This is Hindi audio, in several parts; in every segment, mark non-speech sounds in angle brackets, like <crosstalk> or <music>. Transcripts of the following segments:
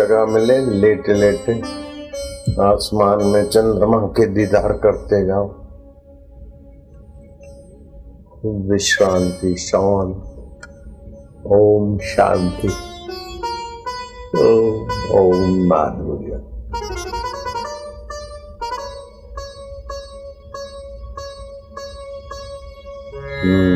जगह मिले, लेटे लेटे। आसमान में चंद्रमा के दीदार करते जाओ। विश्रांति, शांत। ओम शांति। ओम माधुर्य। हम्म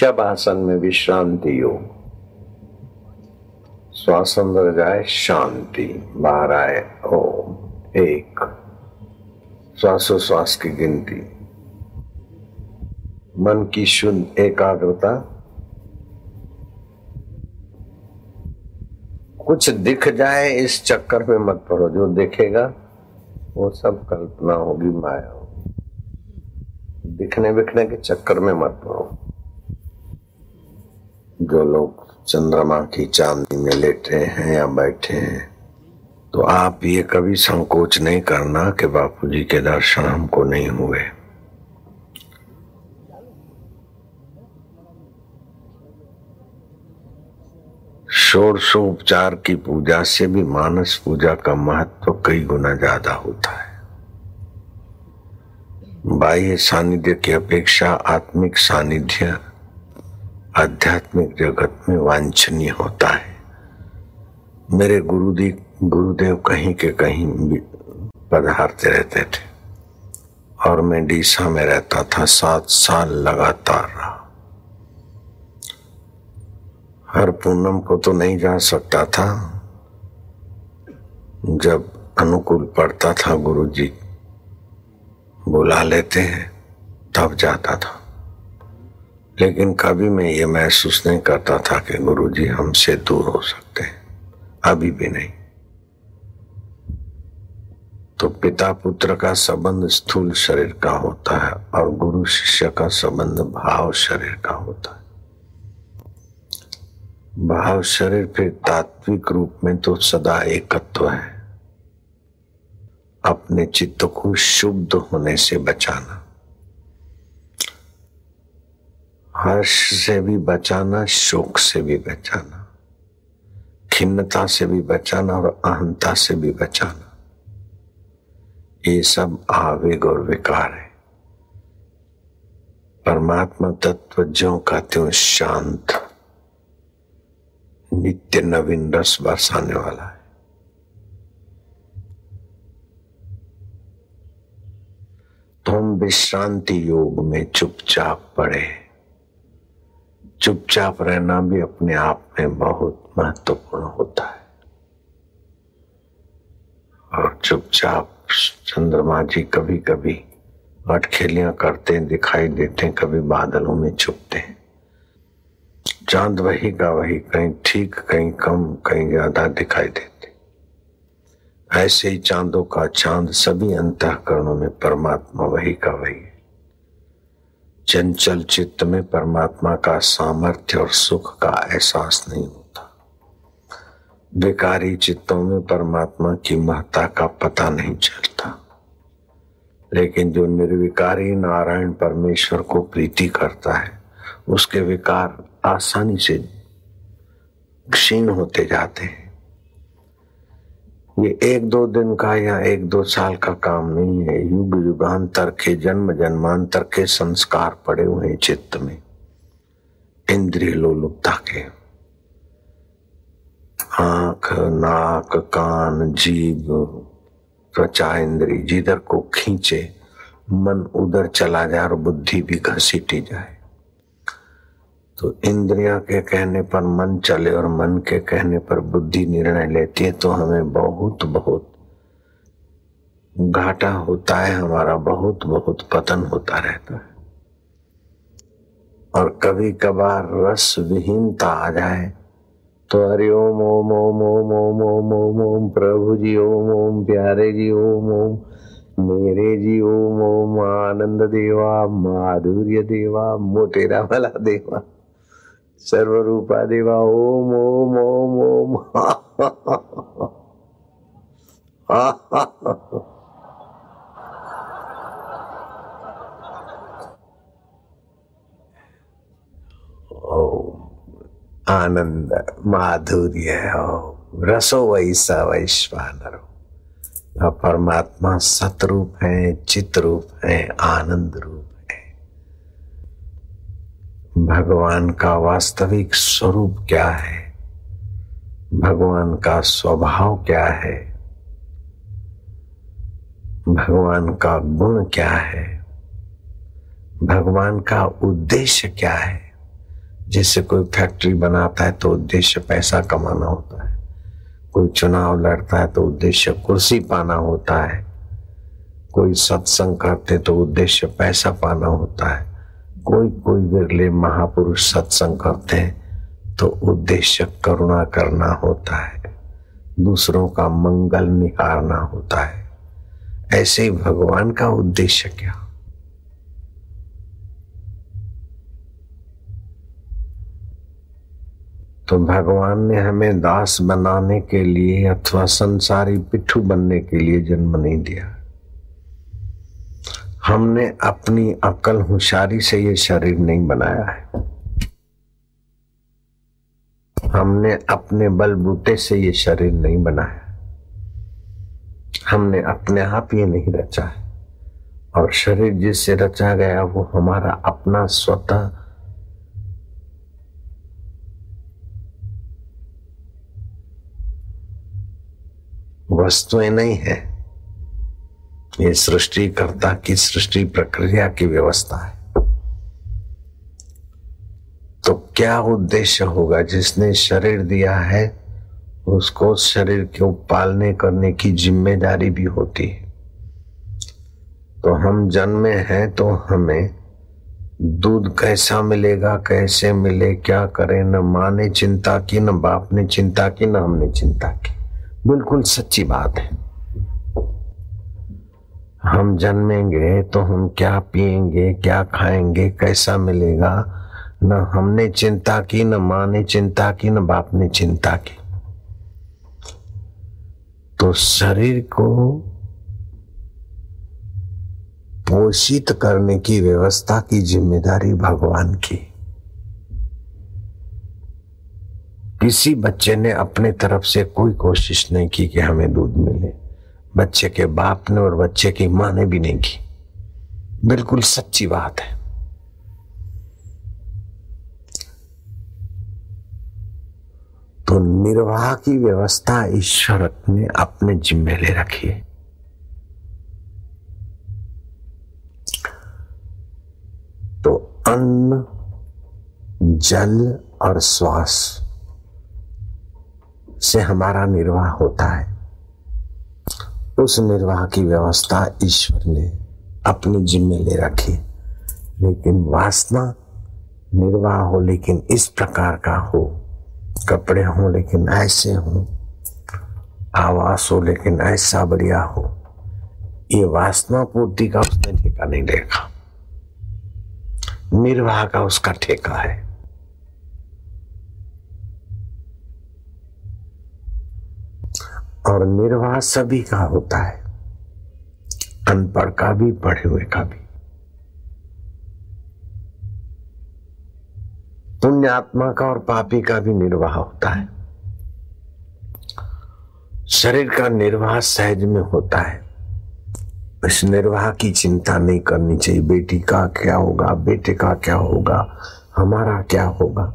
शब आसन में विश्रांति योग श्वास अंदर जाए, शांति। बाहर आए ओम एक। श्वासोश्वास की गिनती। मन की शुद्ध एकाग्रता। कुछ दिख जाए, इस चक्कर में मत पड़ो। जो देखेगा, वो सब कल्पना होगी, माया होगी। दिखने बिखने के चक्कर में मत पड़ो। जो लोग चंद्रमा की चांदी में लेटे हैं या बैठे हैं तो आप ये कभी संकोच नहीं करना कि बापूजी के दर्शन हमको नहीं हुए। षोड़शोपचार की पूजा से भी मानस पूजा का महत्व कई गुना ज़्यादा होता है। बाह्य सानिध्य की अपेक्षा आत्मिक सानिध्य आध्यात्मिक जगत में वांछनीय होता है। मेरे गुरुदेव गुरुदेव कहीं के कहीं पधारते रहते थे और मैं डीसा में रहता था, सात साल लगातार रहा। हर पूनम को तो नहीं जा सकता था। जब अनुकूल पड़ता था, गुरुजी बुला लेते हैं, तब जाता था। लेकिन कभी मैं ये महसूस नहीं करता था कि गुरुजी हमसे दूर हो सकते हैं। अभी भी नहीं। तो पिता पुत्र का संबंध स्थूल शरीर का होता है और गुरु शिष्य का संबंध भाव शरीर का होता है। भाव शरीर फिर तात्विक रूप में तो सदा एकत्व है। अपने चित्त को शुद्ध होने से बचाना। हर्ष से भी बचाना, शोक से भी बचाना, खिन्नता से भी बचाना और अहंता से भी बचाना, ये सब आवेग और विकार है। परमात्मा तत्व ज्यो का त्यों शांत, नित्य नवीन रस बरसाने वाला है। तो हम विश्रांति योग में चुपचाप पड़े। चुपचाप रहना भी अपने आप में बहुत महत्वपूर्ण होता है। और चुपचाप चंद्रमा जी कभी कभी अटखेलियाँ करते, दिखाई देते, कभी बादलों में छुपते हैं। चाँद वही का वही, कहीं ठीक, कहीं कम, कहीं ज़्यादा दिखाई देते। ऐसे ही चांदों का चाँद सभी अंतकरणों में परमात्मा वही का वही है। चंचल चित्त में परमात्मा का सामर्थ्य और सुख का एहसास नहीं होता। विकारी चित्तों में परमात्मा की महत्ता का पता नहीं चलता। लेकिन जो निर्विकारी नारायण परमेश्वर को प्रीति करता है, उसके विकार आसानी से क्षीण होते जाते हैं। ये एक दो दिन का या एक दो साल का काम नहीं है। युग युगांतर के जन्म जन्मांतर के संस्कार पड़े हुए हैं चित्त में। इंद्रिय लोलुपता के। आँख, नाक, कान जीव त्वचा इंद्री जिधर को खींचे, मन उधर चला जाए और बुद्धि भी घसीटी जाए। तो इंद्रिया के कहने पर मन चले और मन के कहने पर बुद्धि निर्णय लेती है तो हमें बहुत बहुत घाटा होता है हमारा बहुत बहुत पतन होता रहता है और कभी कभार रस विहीनता आ जाए तो हरि ओम ओम ओम ओम ओम ओम ओम ओम प्रभु जी ओम ओम प्यारे जी ओम ओम मेरे जी ओम ओम आनंद देवा माधुर्य देवा मोटेरा वाला देवा सर्वरूपा देवा ओम ओम ओम। ओम। आनंद, माधुर्य, ओम। रसो वैसा वैश्वानर। परमात्मा सतरूप है चित रूप है आनंद रूप भगवान का वास्तविक स्वरूप क्या है? भगवान का स्वभाव क्या है? भगवान का गुण क्या है? भगवान का उद्देश्य क्या है? जैसे कोई फैक्ट्री बनाता है तो उद्देश्य पैसा कमाना होता है। कोई चुनाव लड़ता है तो उद्देश्य कुर्सी पाना होता है। कोई सत्संग करते तो उद्देश्य पैसा पाना होता है। कोई कोई विरले महापुरुष सत्संग करते हैं तो उद्देश्य करुणा करना होता है। दूसरों का मंगल निहारना होता है। ऐसे ही भगवान का उद्देश्य क्या? तो भगवान ने हमें दास बनाने के लिए अथवा संसारी पिट्ठू बनने के लिए जन्म नहीं दिया। हमने अपनी अकल होशियारी से ये शरीर नहीं बनाया है। हमने अपने बलबूते से ये शरीर नहीं बनाया हमने अपने आप ये नहीं रचा है। और शरीर जिससे रचा गया वो हमारा अपना स्वतः वस्तुएँ नहीं है। ये सृष्टिकर्ता की सृष्टि प्रक्रिया की व्यवस्था है। तो क्या उद्देश्य होगा? जिसने शरीर दिया है, उसको शरीर को पालने करने की ज़िम्मेदारी भी होती है। तो हम जन्मे हैं तो हमें दूध कैसा मिलेगा, कैसे मिले, क्या करें? न माँ ने चिंता की, न बाप ने चिंता की, न हमने चिंता की। बिल्कुल सच्ची बात है। हम जन्मेंगे तो हम क्या पिएँगे क्या खाएँगे, कैसा मिलेगा? न हमने चिंता की, न माँ ने चिंता की, न बाप ने चिंता की। तो शरीर को पोषित करने की व्यवस्था की ज़िम्मेदारी भगवान की। किसी बच्चे ने अपने तरफ़ से कोई कोशिश नहीं की कि हमें दूध मिले। बच्चे के बाप ने और बच्चे की माँ ने भी नहीं की। बिल्कुल सच्ची बात है। तो निर्वाह की व्यवस्था ईश्वर ने अपने जिम्मे ले रखी है। तो अन्न, जल और श्वास से हमारा निर्वाह होता है। उस निर्वाह की व्यवस्था ईश्वर ने अपने जिम्मे ले रखी। लेकिन वासना निर्वाह हो, लेकिन इस प्रकार का हो। कपड़े हो, लेकिन ऐसे हो। आवास हो, लेकिन ऐसा बढ़िया हो। ये वासना पूर्ति का उसने ठेका नहीं देखा। निर्वाह का उसका ठेका है। और निर्वाह सभी का होता है। अनपढ़ का भी, पढ़े हुए का भी। पुण्य आत्मा का और पापी का भी निर्वाह होता है। शरीर का निर्वाह सहज में होता है। इस निर्वाह की चिंता नहीं करनी चाहिए। बेटी का क्या होगा? बेटे का क्या होगा? हमारा क्या होगा?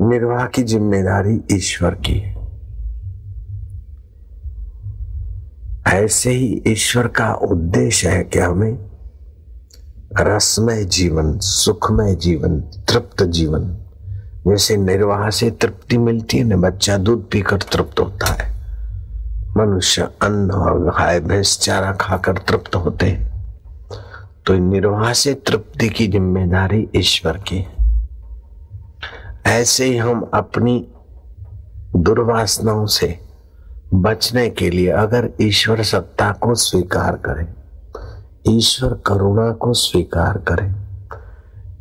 निर्वाह की ज़िम्मेदारी ईश्वर की है। ऐसे ही ईश्वर का उद्देश्य है कि हमें रसमय जीवन, सुखमय जीवन, तृप्त जीवन, जैसे निर्वाह से तृप्ति मिलती है, ना बच्चा दूध पीकर तृप्त होता है। मनुष्य अन्न और गाय, भैंस, चारा खाकर तृप्त होते हैं। तो निर्वाह से तृप्ति की ज़िम्मेदारी ईश्वर की है। ऐसे ही हम अपनी दुर्वासनाओं से बचने के लिए अगर ईश्वर सत्ता को स्वीकार करें, ईश्वर करुणा को स्वीकार करें,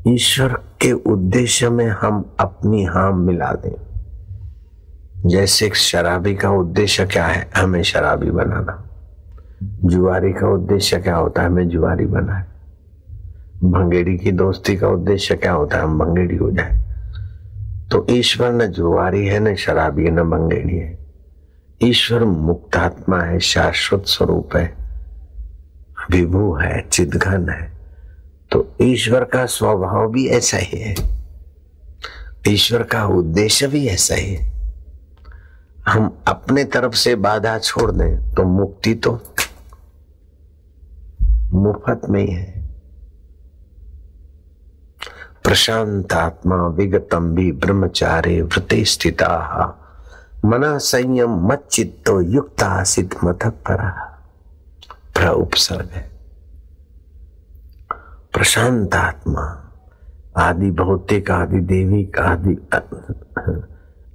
ईश्वर के उद्देश्य में हम अपनी हाम मिला दें। जैसे शराबी का उद्देश्य क्या है? हमें शराबी बनाना। जुआरी का उद्देश्य क्या होता है? हमें जुआरी बनाए भंगेड़ी की दोस्ती का उद्देश्य क्या होता है? हम भंगेड़ी हो जाए। तो ईश्वर न जुआरी है, न शराबी है, न भंगेड़ी है। ईश्वर मुक्तात्मा है, शाश्वत स्वरूप है विभू है, चिदघन है तो ईश्वर का स्वभाव भी ऐसा ही है। ईश्वर का उद्देश्य भी ऐसा ही है। हम अपने तरफ़ से बाधा छोड़ दें तो मुक्ति तो मुफ़्त में ही है। प्रशांत आत्मा विगतम भी ब्रह्मचारे वृते स्थिता मना संयम मत चित्तो, युक्त आसित मथक परा। प्र उपसर्ग है। प्रशांत आत्मा, आदि भौतिक, आदि देविक, आदि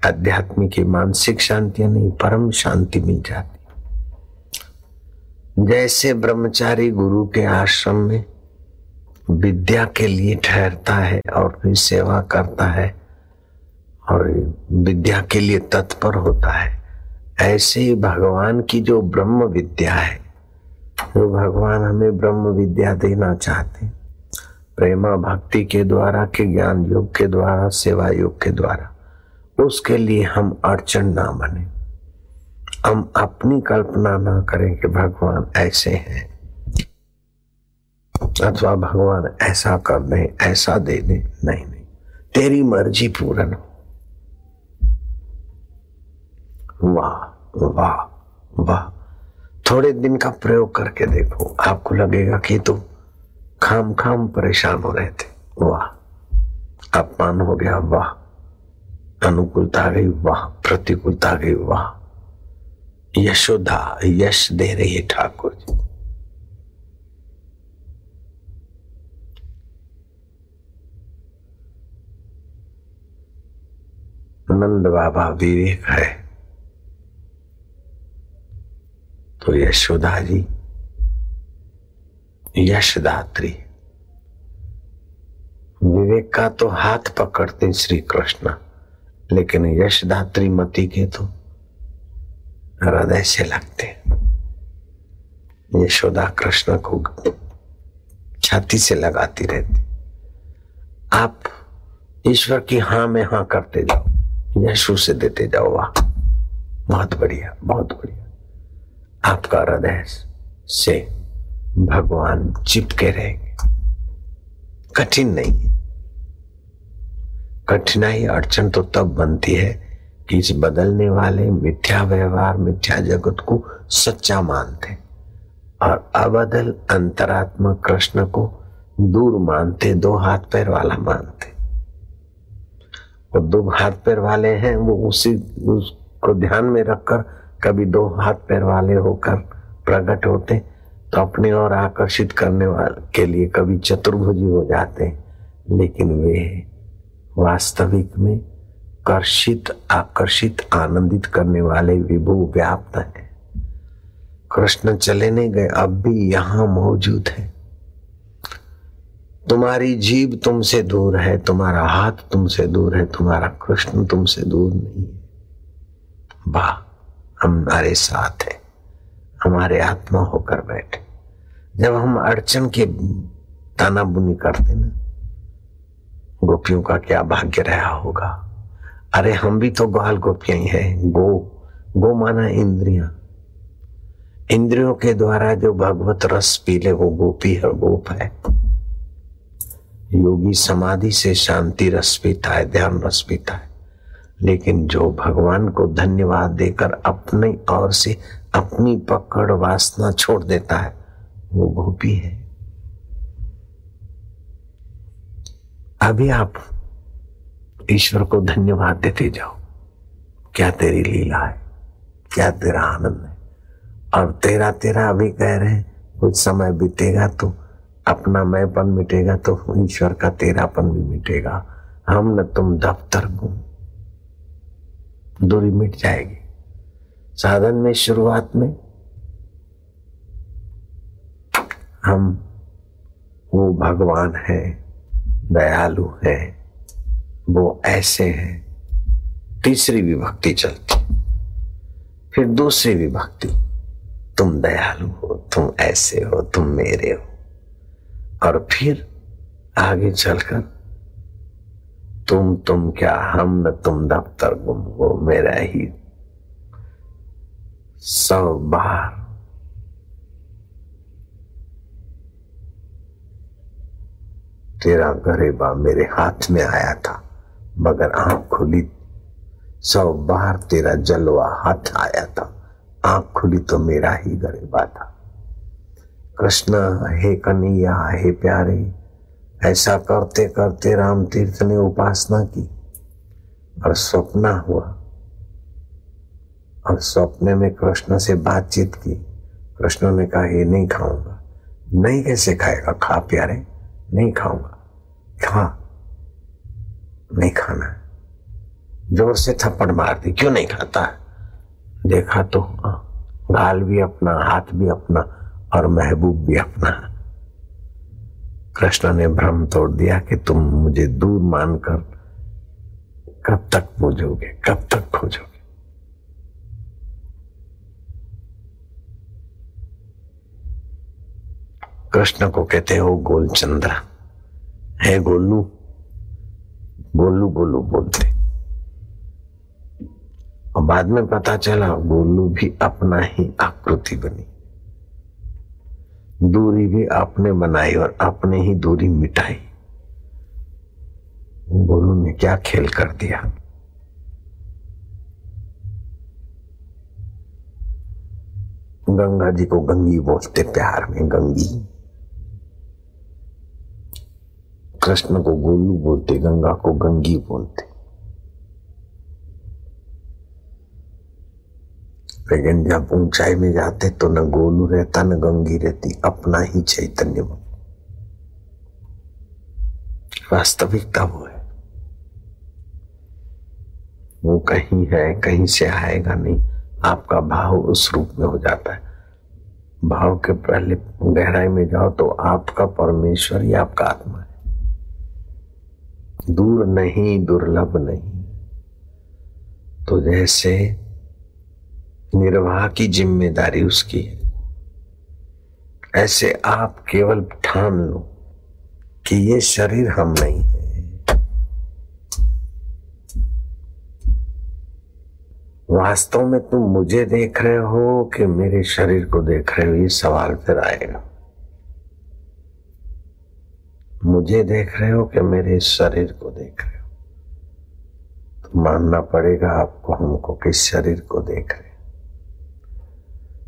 आध्यात्मिक मानसिक शांति नहीं, परम शांति मिल जाती। जैसे ब्रह्मचारी गुरु के आश्रम में विद्या के लिए ठहरता है और फिर सेवा करता है और विद्या के लिए तत्पर होता है। ऐसे ही भगवान की जो ब्रह्म विद्या है जो भगवान हमें ब्रह्म विद्या देना चाहते प्रेमा भक्ति के द्वारा, के ज्ञान योग के द्वारा, सेवा योग के द्वारा, उसके लिए हम अड़चन ना बने। हम अपनी कल्पना ना करें कि भगवान ऐसे हैं, अथवा भगवान ऐसा कर दे, ऐसा दे दे। नहीं नहीं, तेरी मर्ज़ी पूर्ण हो। वाह वाह वाह। थोड़े दिन का प्रयोग करके देखो, आपको लगेगा कि तो खाम खाम परेशान हो रहे थे। वाह, अपमान हो गया, वाह। अनुकूलता आ गई, वाह, प्रतिकूलता आ गई, वाह। यशोदा, यश दे रही है ठाकुर जी। नंद बाबा विवेक है। तो यशोदा जी, यशदात्री। विवेक का तो हाथ पकड़ते श्री कृष्ण, लेकिन यशदात्री मती के तो हृदय से लगते यशोदा कृष्ण को छाती से लगाती रहती। आप ईश्वर की हाँ में हाँ करते जाओ, यशु से देते जाओ, वाह, बहुत बढ़िया बहुत बढ़िया। आपका हृदय से भगवान चिपके रहेंगे। कठिन नहीं है। कठिनाई अड़चन तो तब बनती है कि इस बदलने वाले मिथ्या व्यवहार, मिथ्या जगत को सच्चा मानते और अबदल अंतरात्मा कृष्ण को दूर मानते, दो हाथ पैर वाला मानते। और दो हाथ पैर वाले हैं, वो उसी, उसको ध्यान में रखकर कभी दो हाथ पैर वाले होकर प्रकट होते तो अपने और आकर्षित करने वाले के लिए कभी चतुर्भुजी हो जाते। लेकिन वे वास्तविक में कर्षित, आकर्षित, आनंदित करने वाले विभु व्याप्त है। कृष्ण चले नहीं गए, अब भी यहाँ मौजूद है। तुम्हारी जीव तुमसे दूर है, तुम्हारा हाथ तुमसे दूर है, तुम्हारा कृष्ण तुमसे दूर नहीं है। वाह! हमारे साथ है, हमारे आत्मा होकर बैठे। जब हम अड़चन के ताना बुनी करते ना, गोपियों का क्या भाग्य रहा होगा? अरे हम भी तो ग्वाल गोपियाँ ही है, गो गो माना इंद्रिया। इंद्रियों के द्वारा जो भगवत रस पीले वो गोपी है, गोप है। योगी समाधि से शांति रस पीता है, ध्यान रस पीता है। लेकिन जो भगवान को धन्यवाद देकर अपनी ओर से अपनी पकड़ वासना छोड़ देता है, वो गोपी है। अभी आप ईश्वर को धन्यवाद देते जाओ। क्या तेरी लीला है? क्या तेरा आनंद है? और तेरा तेरा अभी कह रहे हैं, कुछ समय बीतेगा तो अपना मैंपन मिटेगा तो ईश्वर का तेरापन भी मिटेगा। हम न तुम दफ्तर गुम दूरी मिट जाएगी। साधन में, शुरुआत में हम वो भगवान है, दयालु है, वो ऐसे हैं। तीसरी विभक्ति चलती, फिर दूसरी विभक्ति। तुम दयालु हो, तुम ऐसे हो, तुम मेरे हो। और फिर आगे चलकर तुम तुम क्या हम न तुम दफ्तर गुम वो मेरा ही? सौ बार। तेरा गरेबा मेरे हाथ में आया था, मगर आँख खुली। सौ बार तेरा जलवा हाथ आया था, आँख खुली तो मेरा ही गरीबा था। कृष्ण, हे कन्हैया, हे प्यारे ऐसा करते करते राम तीर्थ ने उपासना की और स्वप्न हुआ। और स्वप्न में कृष्ण से बातचीत की। कृष्ण ने कहा, ये नहीं खाऊँगा। नहीं कैसे खाएगा? खा प्यारे, नहीं खाऊँगा। खा। नहीं खाना। ज़ोर से थप्पड़ मार दी। क्यों नहीं खाता? देखा तो गाल भी अपना, हाथ भी अपना और महबूब भी अपना। कृष्ण ने भ्रम तोड़ दिया कि तुम मुझे दूर मानकर कब तक पूजोगे, कब तक खोजोगे? कृष्ण को कहते हो गोल चंद्र है गोलू गोलू गोलू बोलते। और बाद में पता चला, गोलू भी अपना ही आकृति बनी। दूरी भी आपने बनाई और अपने ही दूरी मिटाई। गोलू ने क्या खेल कर दिया? गंगा जी को गंगी बोलते प्यार में, गंगी। कृष्ण को गोलू बोलते, गंगा को गंगी बोलते। लेकिन जब ऊंचाई में जाते तो न गोलू रहता, न गंगी रहती, अपना ही चैतन्य वास्तविकता वो है। वो कहीं है, कहीं से आएगा नहीं, आपका भाव उस रूप में हो जाता है। भाव के पहले गहराई में जाओ तो आपका परमेश्वर ही आपका आत्मा है। दूर नहीं, दुर्लभ नहीं। तो जैसे निर्वाह की ज़िम्मेदारी उसकी है। ऐसे आप केवल ठान लो कि ये शरीर हम नहीं है। वास्तव में तुम मुझे देख रहे हो कि मेरे शरीर को देख रहे हो, ये सवाल फिर आएगा। मुझे देख रहे हो कि मेरे शरीर को देख रहे हो। तो मानना पड़ेगा आपको, हमको किस शरीर को देख रहे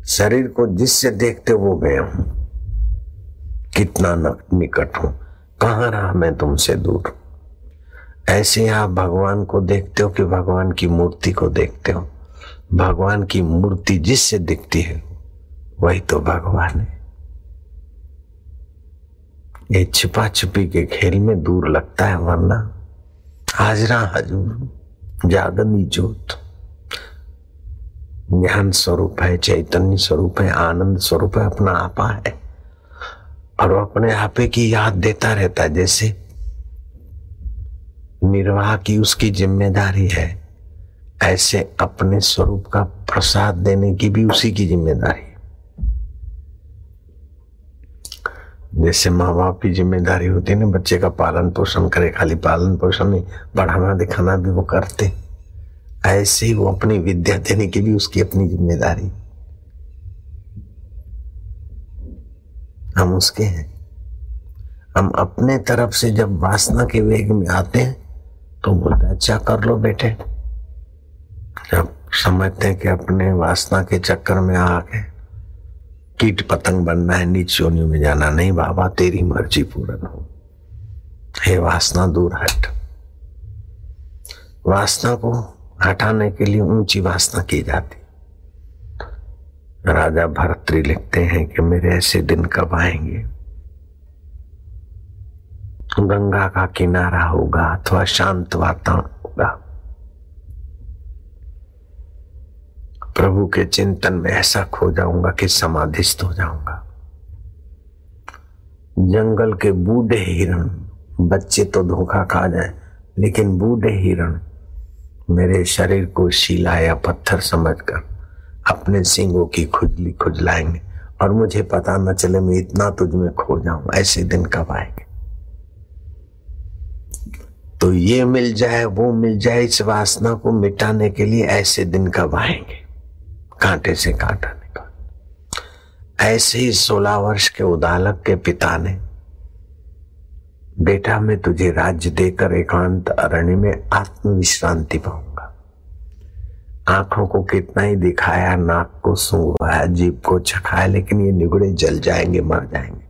शरीर को जिससे देखते वो मैं हूँ। कितना निकट हूँ। कहाँ रहा मैं तुमसे दूर? ऐसे आप भगवान को देखते हो कि भगवान की मूर्ति को देखते हो? भगवान की मूर्ति जिससे दिखती है, वही तो भगवान है। ये छिपा छिपी के खेल में दूर लगता है, वरना हाजरा हजूर जागनी जोत ज्ञान स्वरूप है, चैतन्य स्वरूप है, आनंद स्वरूप है, अपना आपा है। और वो अपने आपे की याद देता रहता है, जैसे निर्वाह की उसकी ज़िम्मेदारी है, ऐसे अपने स्वरूप का प्रसाद देने की भी उसी की ज़िम्मेदारी जैसे माँ बाप की ज़िम्मेदारी होती है ना, बच्चे का पालन पोषण करे, खाली पालन पोषण नहीं पढ़ाना दिखाना भी वो करते ऐसे ही वो अपनी विद्या देने की भी उसकी अपनी ज़िम्मेदारी। हम उसके हैं। हम अपने तरफ़ से जब वासना के वेग में आते हैं तो बोलते अच्छा कर लो बेटे। जब समझते हैं कि अपने वासना के चक्कर में आके कीट पतंग बनना है, नीच योनियों में जाना नहीं, बाबा, तेरी मर्ज़ी पूर्ण हो। हे वासना, दूर हट। वासना को हटाने के लिए ऊँची वासना की जाती। राजा भरतरी लिखते हैं कि मेरे ऐसे दिन कब आएँगे? गंगा का किनारा होगा अथवा शांत वातावरण होगा। प्रभु के चिंतन में ऐसा खो जाऊँगा कि समाधिस्थ हो जाऊँगा। जंगल के बूढ़े हिरण, बच्चे तो धोखा खा जाए, लेकिन बूढ़े हिरण मेरे शरीर को शिला या पत्थर समझकर अपने सिंगों की खुजली खुजलाएँगे और मुझे पता न चले मैं इतना तुझ में खो जाऊँ, ऐसे दिन कब आएँगे? तो ये मिल जाए, वो मिल जाए, इस वासना को मिटाने के लिए ऐसे दिन कब आएँगे? कांटे से कांटा निकाल। ऐसे ही सोलह वर्ष के उदालक के पिता ने बेटा, मैं तुझे राज्य देकर एकांत अरण्य में आत्म विश्रांति पाऊँगा। आँखों को कितना ही दिखाया, नाक को सूंघवाया जीप को चखाया, लेकिन ये निगुड़े जल जाएँगे, मर जाएँगे।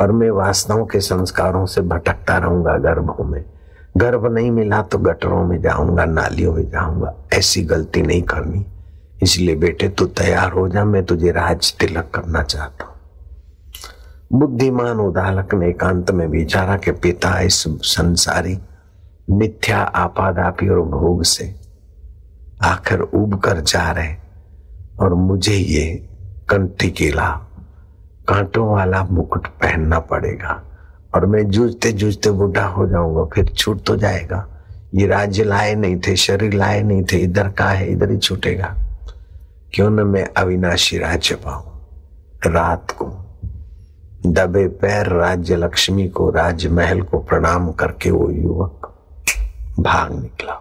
और मैं वासनाओं के संस्कारों से भटकता रहूँगा गर्भों में। गर्भ नहीं मिला तो गटरों में जाऊँगा, नालियों में जाऊँगा। ऐसी गलती नहीं करनी। इसलिए बेटे, तू तैयार हो जा, मैं तुझे राज तिलक करना चाहता हूँ। बुद्धिमान उदालक ने एकांत में विचारा के पिता इस संसारी मिथ्या आपादापी और भोग से आखिर उब कर जा रहे और मुझे ये कंठी केला, कांटों वाला मुकुट पहनना पड़ेगा और मैं जूझते जूझते बूढ़ा हो जाऊँगा, फिर छूट तो जाएगा। ये राज्य लाए नहीं थे, शरीर लाए नहीं थे, इधर का है, इधर ही छूटेगा। क्यों न मैं अविनाशी राज्य पाऊँ? रात को दबे पैर राज्य लक्ष्मी को, राजमहल को प्रणाम करके वो युवक भाग निकला।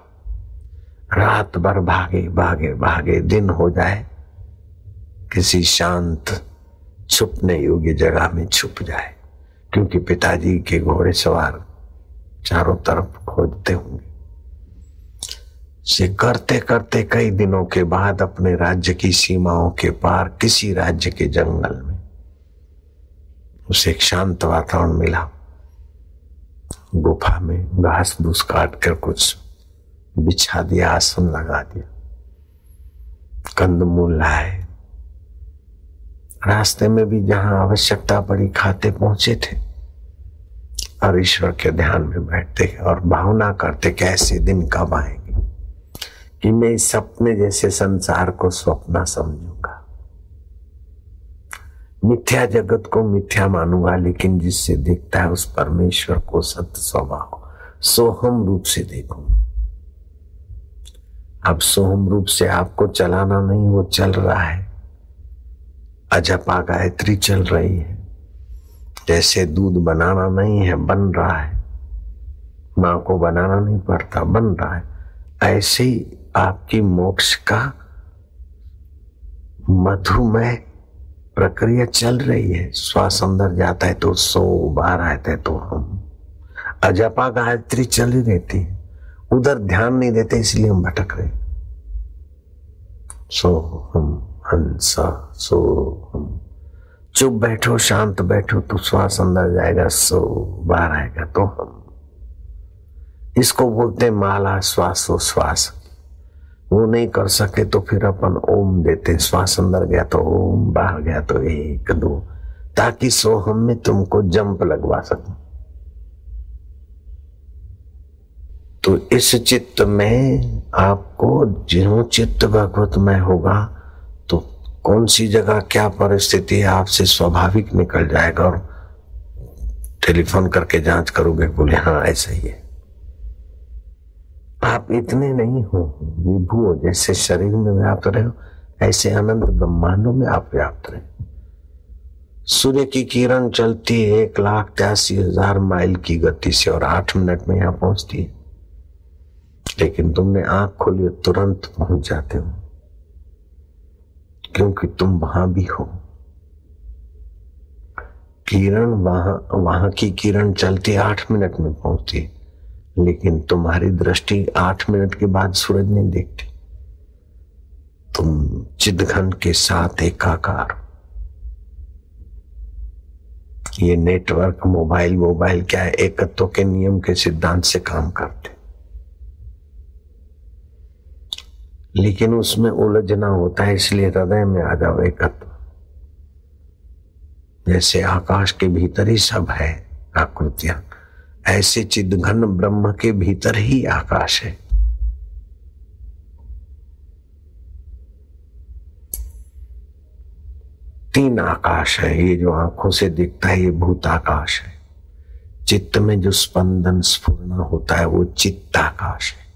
रात भर भागे भागे भागे, दिन हो जाए, किसी शांत, छुपने योग्य जगह में छुप जाए, क्योंकि पिताजी के घोड़े सवार चारों तरफ़ खोजते होंगे। से करते करते कई दिनों के बाद अपने राज्य की सीमाओं के पार किसी राज्य के जंगल में उसे एक शांत वातावरण मिला। गुफा में घास भूस काट कर कुछ बिछा दिया, आसन लगा दिया। कंदमूल लाए रास्ते में भी जहाँ आवश्यकता पड़ी, खाते पहुँचे थे। और ईश्वर के ध्यान में बैठते और भावना करते कि ऐसे दिन कब आएँगे कि मैं इस सपने जैसे संसार को स्वप्न समझूँगा। मिथ्या जगत को मिथ्या मानूँगा, लेकिन जिससे देखता है उस परमेश्वर को सत्य स्वभाव। सोहम रूप से देखूँगा। अब सोहम रूप से आपको चलाना नहीं, वो चल रहा है। अजपा गायत्री चल रही है। जैसे दूध बनाना नहीं है, बन रहा है। माँ को बनाना नहीं पड़ता, बन रहा है। ऐसे ही आपकी मोक्ष का मधुमय प्रक्रिया चल रही है। श्वास अंदर जाता है तो सो बाहर आते है तो हम। अजपा गायत्री चल ही रहती है। उधर ध्यान नहीं देते, इसलिए हम भटक रहे सो हम हंसा, सो हम चुप बैठो, शांत बैठो तो श्वास अंदर जाएगा, सो बाहर आएगा तो हम। इसको बोलते माला श्वासो श्वास वो नहीं कर सके तो फिर अपन ओम देते श्वास अंदर गया तो ओम, बाहर गया तो एक, दो, ताकि सोहम में तुमको जंप लगवा सकूँ। तो इस चित्त में आपको जो चित्त भगवत में होगा तो कौन सी जगह क्या परिस्थिति आपसे स्वाभाविक निकल जाएगा और टेलीफोन करके जाँच करोगे, बोले हाँ ऐसा ही है। आप इतने नहीं हो, विभू हो, जैसे शरीर में व्याप्त रहे हो, ऐसे अनंत ब्रह्मांडों में आप व्याप्त रहे सूर्य की किरण चलती है एक लाख त्यासी हज़ार माइल की गति से और आठ मिनट में यहाँ पहुँचती है। लेकिन तुमने आँख खोली तुरंत पहुँच जाते हो। क्योंकि तुम वहाँ भी हो। किरण वहाँ वहाँ की किरण चलती आठ मिनट में पहुँचती लेकिन तुम्हारी दृष्टि आठ मिनट के बाद सूरज नहीं देखती। तुम चिदघन के साथ एकाकार ये नेटवर्क मोबाइल मोबाइल क्या है? एकत्व के नियम के सिद्धांत से काम करते। लेकिन उसमें उलझना होता है, इसलिए हृदय में आ जाओ एकत्व। जैसे आकाश के भीतर ही सब है, आकृतियाँ। ऐसे चिदघन ब्रह्म के भीतर ही आकाश है। तीन आकाश है, ये जो आँखों से दिखता है, ये भूत आकाश है। चित्त में जो स्पंदन स्फूर्णा होता है, वो चित्ताकाश है।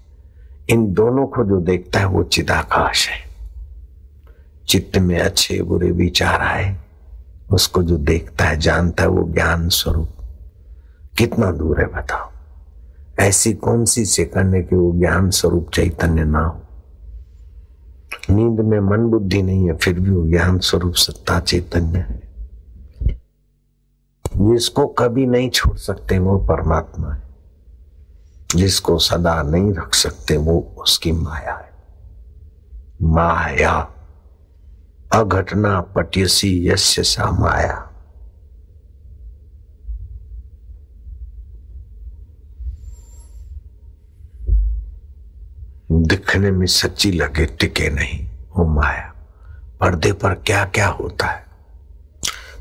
इन दोनों को जो देखता है, वो चिदाकाश है। चित्त में अच्छे बुरे विचार आए, उसको जो देखता है, जानता है, वो ज्ञान स्वरूप। कितना दूर है बताओ। ऐसी कौन सी सेकंड है कि वो ज्ञान स्वरूप चैतन्य ना हो? नींद में मन बुद्धि नहीं है, फिर भी वो ज्ञान स्वरूप सत्ता चैतन्य है। जिसको कभी नहीं छोड़ सकते वो परमात्मा है। जिसको सदा नहीं रख सकते वो उसकी माया है। माया, अघटना पट्यसी यस्य सा माया। दिखने में सच्ची लगे, टिके नहीं। वो माया, पर्दे पर क्या क्या होता है?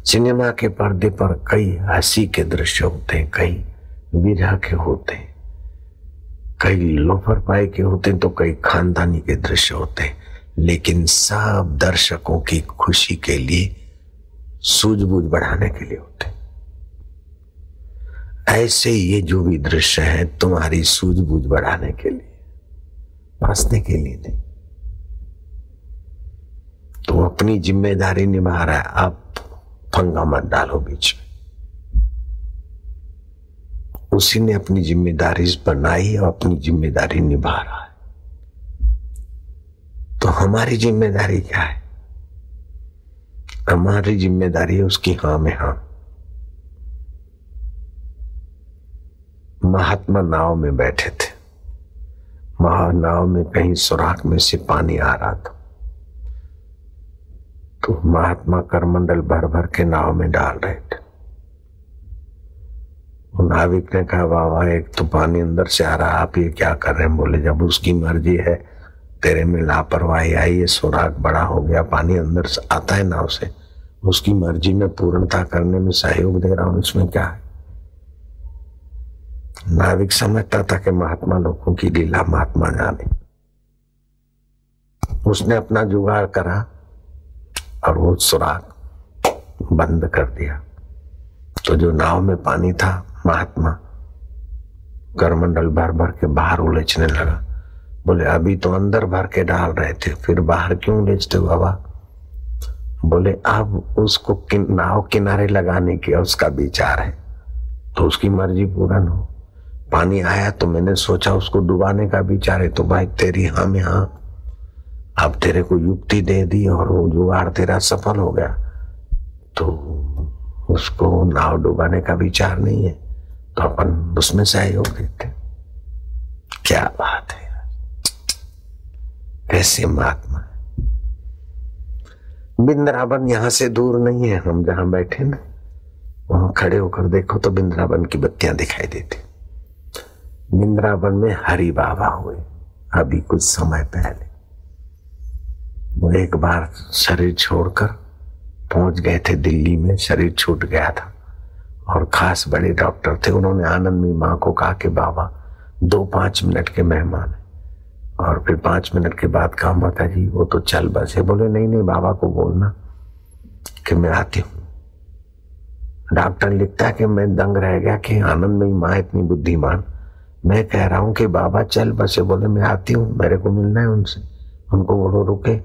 सिनेमा के पर्दे पर कई हँसी के दृश्य होते हैं, कई विरह के होते हैं, कई लोफर पाए के होते हैं तो कई खानदानी के दृश्य होते हैं। लेकिन सब दर्शकों की खुशी के लिए, सूझबूझ बढ़ाने के लिए होते हैं। ऐसे ये जो भी दृश्य है, तुम्हारी सूझबूझ बढ़ाने के लिए। फंसने के लिए नहीं। तो अपनी ज़िम्मेदारी निभा रहा है। आप फंगा मत डालो बीच में। उसी ने अपनी ज़िम्मेदारी बनाई और अपनी ज़िम्मेदारी निभा रहा है। तो हमारी ज़िम्मेदारी क्या है? हमारी ज़िम्मेदारी है उसकी हाँ में हाँ। महात्मा नाव में बैठे थे। नाव में कहीं सुराख में से पानी आ रहा था। तो महात्मा करमंडल भर भर के नाव में डाल रहे थे। नाविक ने कहा बाबा एक तो पानी अंदर से आ रहा आप ये क्या कर रहे हैं? बोले, जब उसकी मर्ज़ी है, तेरे में लापरवाही आई है सुराग बड़ा हो गया, पानी अंदर से आता है नाव से। उसकी मर्ज़ी में पूर्णता करने में सहयोग दे रहा हूँ, इसमें क्या है? नाविक समझता था कि महात्मा लोगों की लीला महात्मा जाने उसने अपना जुगाड़ करा और वो सुराग बंद कर दिया। तो जो नाव में पानी था महात्मा करमंडल भर भर के बाहर उलझने लगा। बोले अभी तो अंदर भर के डाल रहे थे फिर बाहर क्यों उलझते बाबा? बोले अब उसको किन, नाव किनारे लगाने की उसका विचार है। तो उसकी मर्ज़ी पूर्ण हो। पानी आया तो मैंने सोचा उसको डुबाने का विचार है तो भाई तेरी हाँ में हाँ अब तेरे को युक्ति दे दी और वो जुगाड़ तेरा सफल हो गया। तो उसको नाव डुबाने का विचार नहीं है तो अपन उसमें सहयोग देते क्या बात है कैसे महात्मा बिंद्रावन यहाँ से दूर नहीं है, हम जहाँ बैठे ना, वहाँ खड़े होकर देखो तो बिंद्रावन की बत्तियाँ दिखाई देती वृंदावन में हरि बाबा हुए, अभी कुछ समय पहले। वो एक बार शरीर छोड़कर पहुँच गए थे दिल्ली में, शरीर छूट गया था। और खास बड़े डॉक्टर थे, उन्होंने आनंदमी माँ को कहा कि, बाबा, दो पाँच मिनट के मेहमान है। और फिर पाँच मिनट के बाद कहा माता जी वो तो चल बसे बोले, नहीं नहीं, बाबा को बोलना कि मैं आती हूँ। डॉक्टर लिखता है कि मैं दंग रह गया कि आनंदमयी माँ इतनी बुद्धिमान मैं कह रहा हूँ कि बाबा चल, बसे बोले, मैं आती हूँ, मेरे को मिलना है उनसे। उनको बोलो, रुके।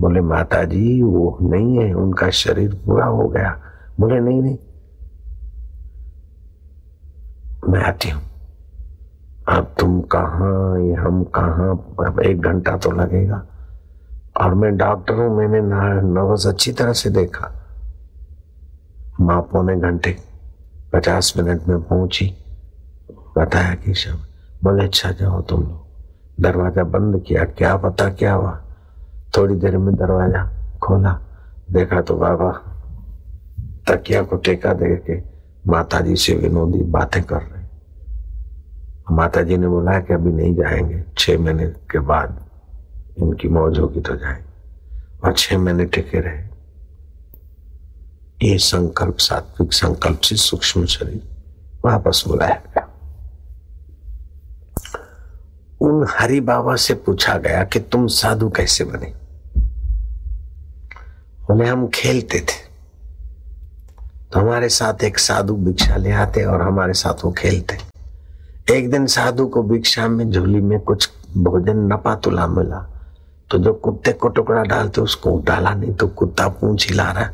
बोले माता जी वो नहीं है, उनका शरीर पूरा हो गया। बोले, नहीं नहीं। मैं आती हूँ। अब तुम कहा ये हम कहा अब एक घंटा तो लगेगा। और मैं डॉक्टर हूँ, मैंने नर्वस अच्छी तरह से देखा। माँ पौने घंटे, पचास मिनट में पहुँची। बताया कि सब बोले अच्छा जाओ तुम लोग। दरवाज़ा बंद किया, क्या पता क्या हुआ? थोड़ी देर में दरवाज़ा खोला, देखा तो बाबा तकिया को टेका दे के माता जी से विनोदी बातें कर रहे माता जी ने बोला कि अभी नहीं जाएँगे, छह महीने के बाद इनकी मौज होगी तो जाएँगे। और छह महीने टिके रहे। ये संकल्प, सात्विक संकल्प से सूक्ष्म शरीर वापस बुलाया गया। उन हरि बाबा से पूछा गया कि तुम साधु कैसे बने? बोले, हम खेलते थे। तो हमारे साथ एक साधु भिक्षा ले आते और हमारे साथ वो खेलते। एक दिन साधु को भिक्षा में झोली में कुछ भोजन नपा तुला मिला। तो जो कुत्ते को टुकड़ा डालते, उसको डाला नहीं तो कुत्ता पूछ हिला रहा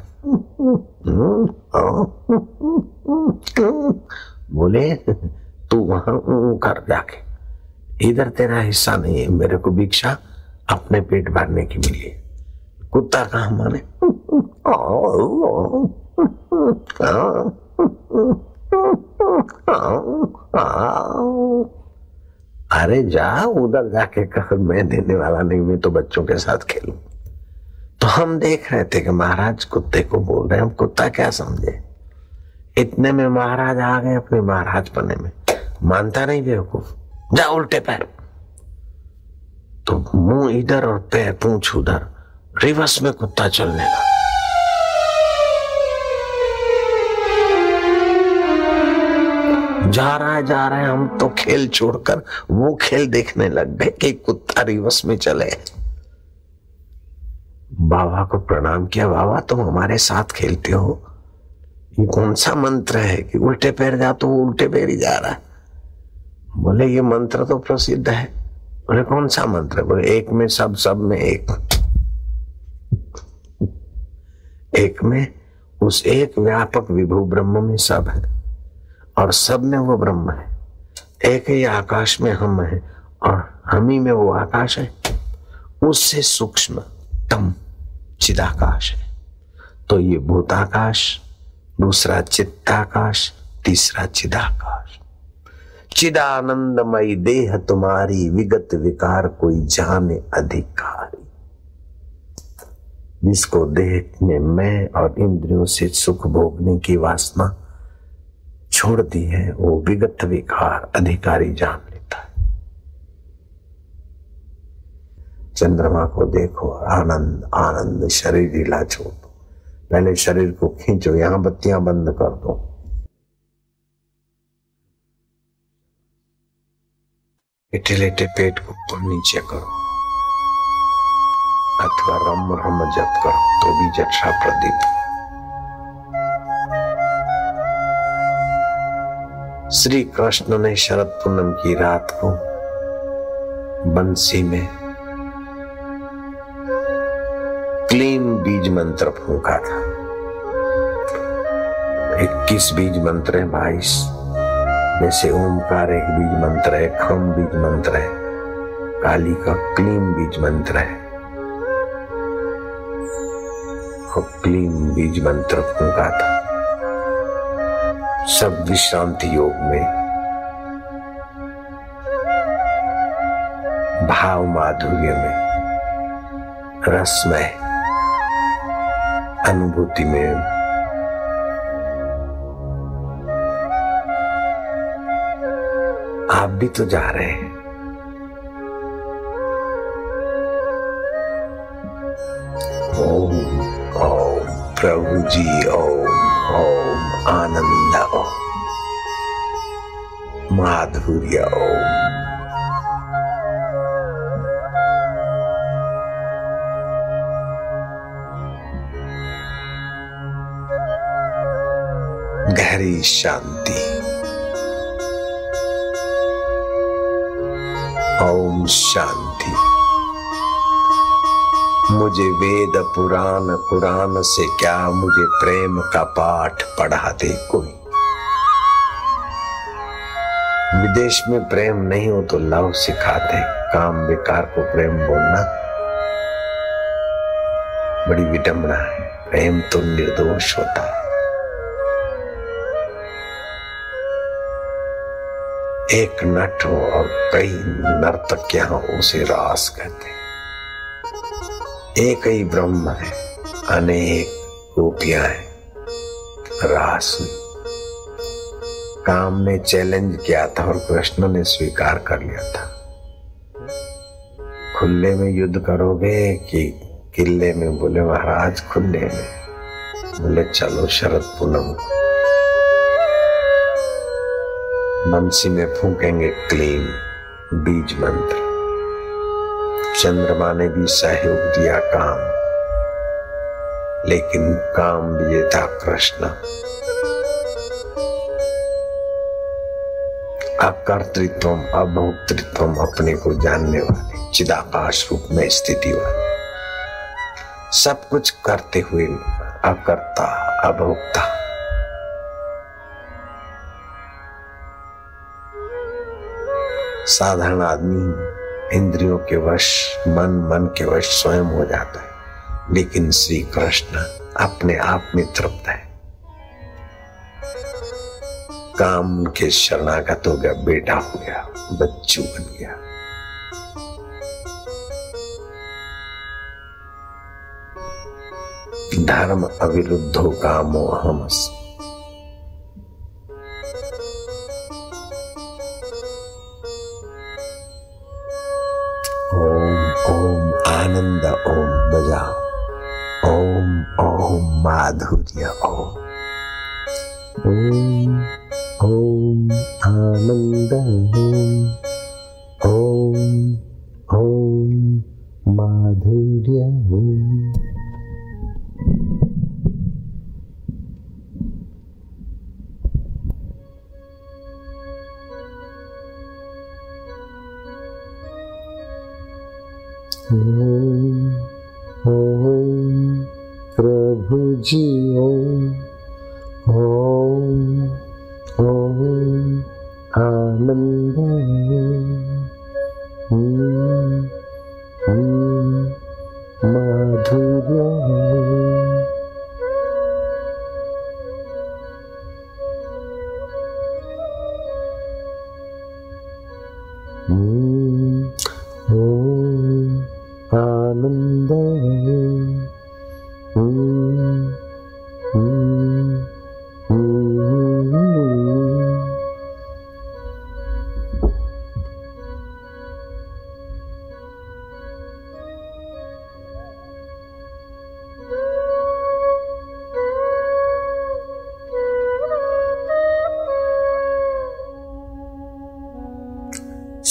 बोले, तू वहाँ कर जाके। इधर तेरा हिस्सा नहीं है, मेरे को भिक्षा अपने पेट भरने की मिली कुत्ता कहा माने? अरे जा, उधर जाके कह, मैं देने वाला नहीं, मैं तो बच्चों के साथ खेलू। तो हम देख रहे थे कि महाराज कुत्ते को बोल रहे हैं, हम कुत्ता क्या समझे? इतने में महाराज आ गए अपने महाराज पने में। मानता नहीं बेवकूफ़? जा उल्टे पैर। तो मुँह इधर और पैर पूछ उधर। रिवर्स में कुत्ता चलने लगा। जा रहा है, जा रहा है, हम तो खेल छोड़कर वो खेल देखने लग गए कि कुत्ता रिवर्स में चले। बाबा को प्रणाम किया, बाबा, तुम हमारे साथ खेलते हो। ये कौन सा मंत्र है कि उल्टे पैर जा तो वो उल्टे पैर ही जा रहा है? बोले, ये मंत्र तो प्रसिद्ध है। बोले, कौन सा मंत्र? बोले, एक में सब सब में एक। एक में उस एक व्यापक विभू ब्रह्म में सब है और सब में वो ब्रह्म है। एक ही आकाश में हम है और हम ही में वो आकाश है। उससे सूक्ष्म तम चिदाकाश है। तो ये भूताकाश, दूसरा चित्ताकाश, तीसरा चिदाकाश। चिदानंदमयी देह तुम्हारी विगत विकार कोई जाने अधिकारी। जिसको देह में मैं और इंद्रियों से सुख भोगने की वासना छोड़ दी है, वो विगत विकार अधिकारी जान लेता है। चंद्रमा को देखो, आनंद आनंद, शरीर ढीला छोड़ दो। पहले शरीर को खींचो, यहाँ बत्तियाँ बंद कर दो। लेटे लेटे पेट को ऊपर नीचे करो। अथवा रम रम जप करो तो भी जक्षा प्रदीप। श्री कृष्ण ने शरद पूनम की रात को बंसी में क्लीन बीज मंत्र फूका था। इक्कीस बीज मंत्र है, बाईस। जैसे ओमकार एक बीज मंत्र है, खम बीज मंत्र है, काली का क्लीम बीज मंत्र है। क्लीन बीज मंत्र फूका था। सब विश्रांति योग में भाव माधुर्य में रसमय अनुभूति में आप भी तो जा रहे हैं। ओम ओम, प्रभु जी, ओम ओम, आनंद, ओम। माधुर्य, ओम। गहरी शांति। ओम शांति। मुझे वेद पुराण कुरान से क्या मुझे प्रेम का पाठ पढ़ा दे कोई? विदेश में प्रेम नहीं हो तो लव सिखाते, काम बेकार को प्रेम बोलना। बड़ी विडंबना है, प्रेम तो निर्दोष होता। है एक नट हो और कई नर्तकियाँ हो उसे रास कहते एक ही ब्रह्म है, अनेक रूपियाँ हैं, रास काम ने चैलेंज किया था और कृष्ण ने स्वीकार कर लिया था। खुले में युद्ध करोगे कि किले में बोले, महाराज, खुले में। बोले, चलो, शरद पूनम बंसी में फूकेंगे क्लीन बीज मंत्र। चंद्रमा ने भी सहयोग दिया काम, लेकिन काम ये था कृष्ण अकर्तृत्व अभोक्तृत्व अपने को जानने वाले, चिदाकाश रूप में स्थिति वाले। सब कुछ करते हुए, अकर्ता, अभोक्ता। साधारण आदमी इंद्रियों के वश, मन मन के वश स्वयं हो जाता है। लेकिन श्री कृष्ण अपने आप में तृप्त है। काम के शरणागत हो गया बेटा हो गया, बच्चू बन गया। धर्म अविरुद्धो कामो अहमस।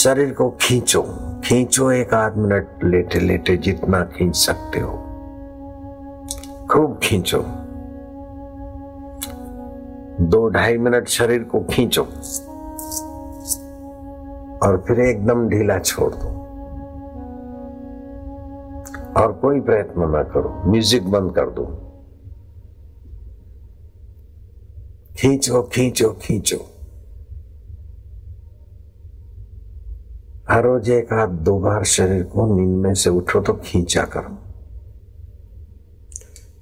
शरीर को खींचो। खींचो एक आध मिनट लेटे लेटे जितना खींच सकते हो। खूब खींचो। दो ढाई मिनट शरीर को खींचो। और फिर एकदम ढीला छोड़ दो। और कोई प्रयत्न ना करो। म्यूज़िक बंद कर दो। खींचो खींचो खींचो। हर रोज एक हाथ दो बार शरीर को नींद में से उठो तो खींचा करो।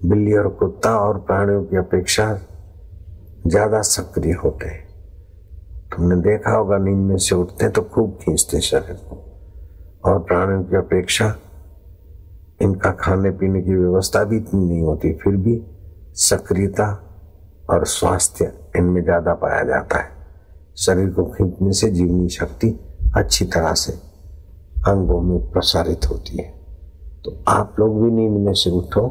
बिल्ली और कुत्ता और प्राणियों की अपेक्षा ज़्यादा सक्रिय होते हैं। तुमने देखा होगा नींद में से उठते तो खूब खींचते शरीर को। और प्राणियों की अपेक्षा इनका खाने पीने की व्यवस्था भी इतनी नहीं होती, फिर भी सक्रियता और स्वास्थ्य इनमें ज़्यादा पाया जाता है। शरीर को खींचने से जीवनी शक्ति अच्छी तरह से अंगों में प्रसारित होती है तो आप लोग भी नींद में से उठो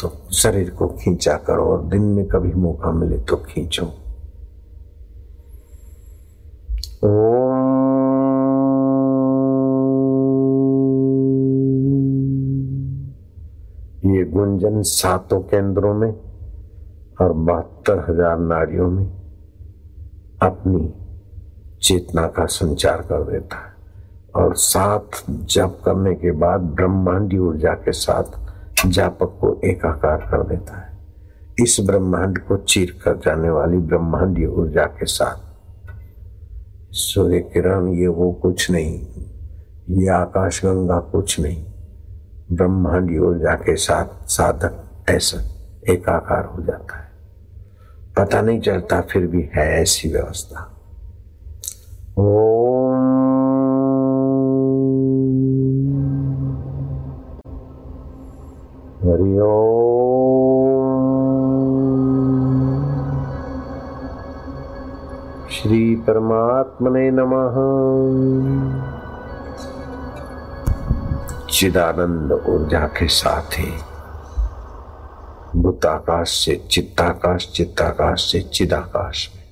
तो शरीर को खींचा करो और दिन में कभी मौका मिले तो खींचो। ये गुंजन सातों केंद्रों में और बहत्तर हज़ार नाड़ियों में अपनी चेतना का संचार कर देता है। और साथ जप करने के बाद ब्रह्मांडी ऊर्जा के साथ जापक को एकाकार कर देता है। इस ब्रह्मांड को चीर कर जाने वाली ब्रह्मांडी ऊर्जा के साथ सूर्य किरण ये वो कुछ नहीं, ये आकाश गंगा कुछ नहीं, ब्रह्मांडी ऊर्जा के साथ साधक ऐसा एकाकार हो जाता है। पता नहीं चलता फिर भी है ऐसी व्यवस्था। श्री परमात्मने नमः। चिदानंद ऊर्जा के साथ ही भूताकाश से चित्ताकाश चित्ताकाश से चिदाकाश में।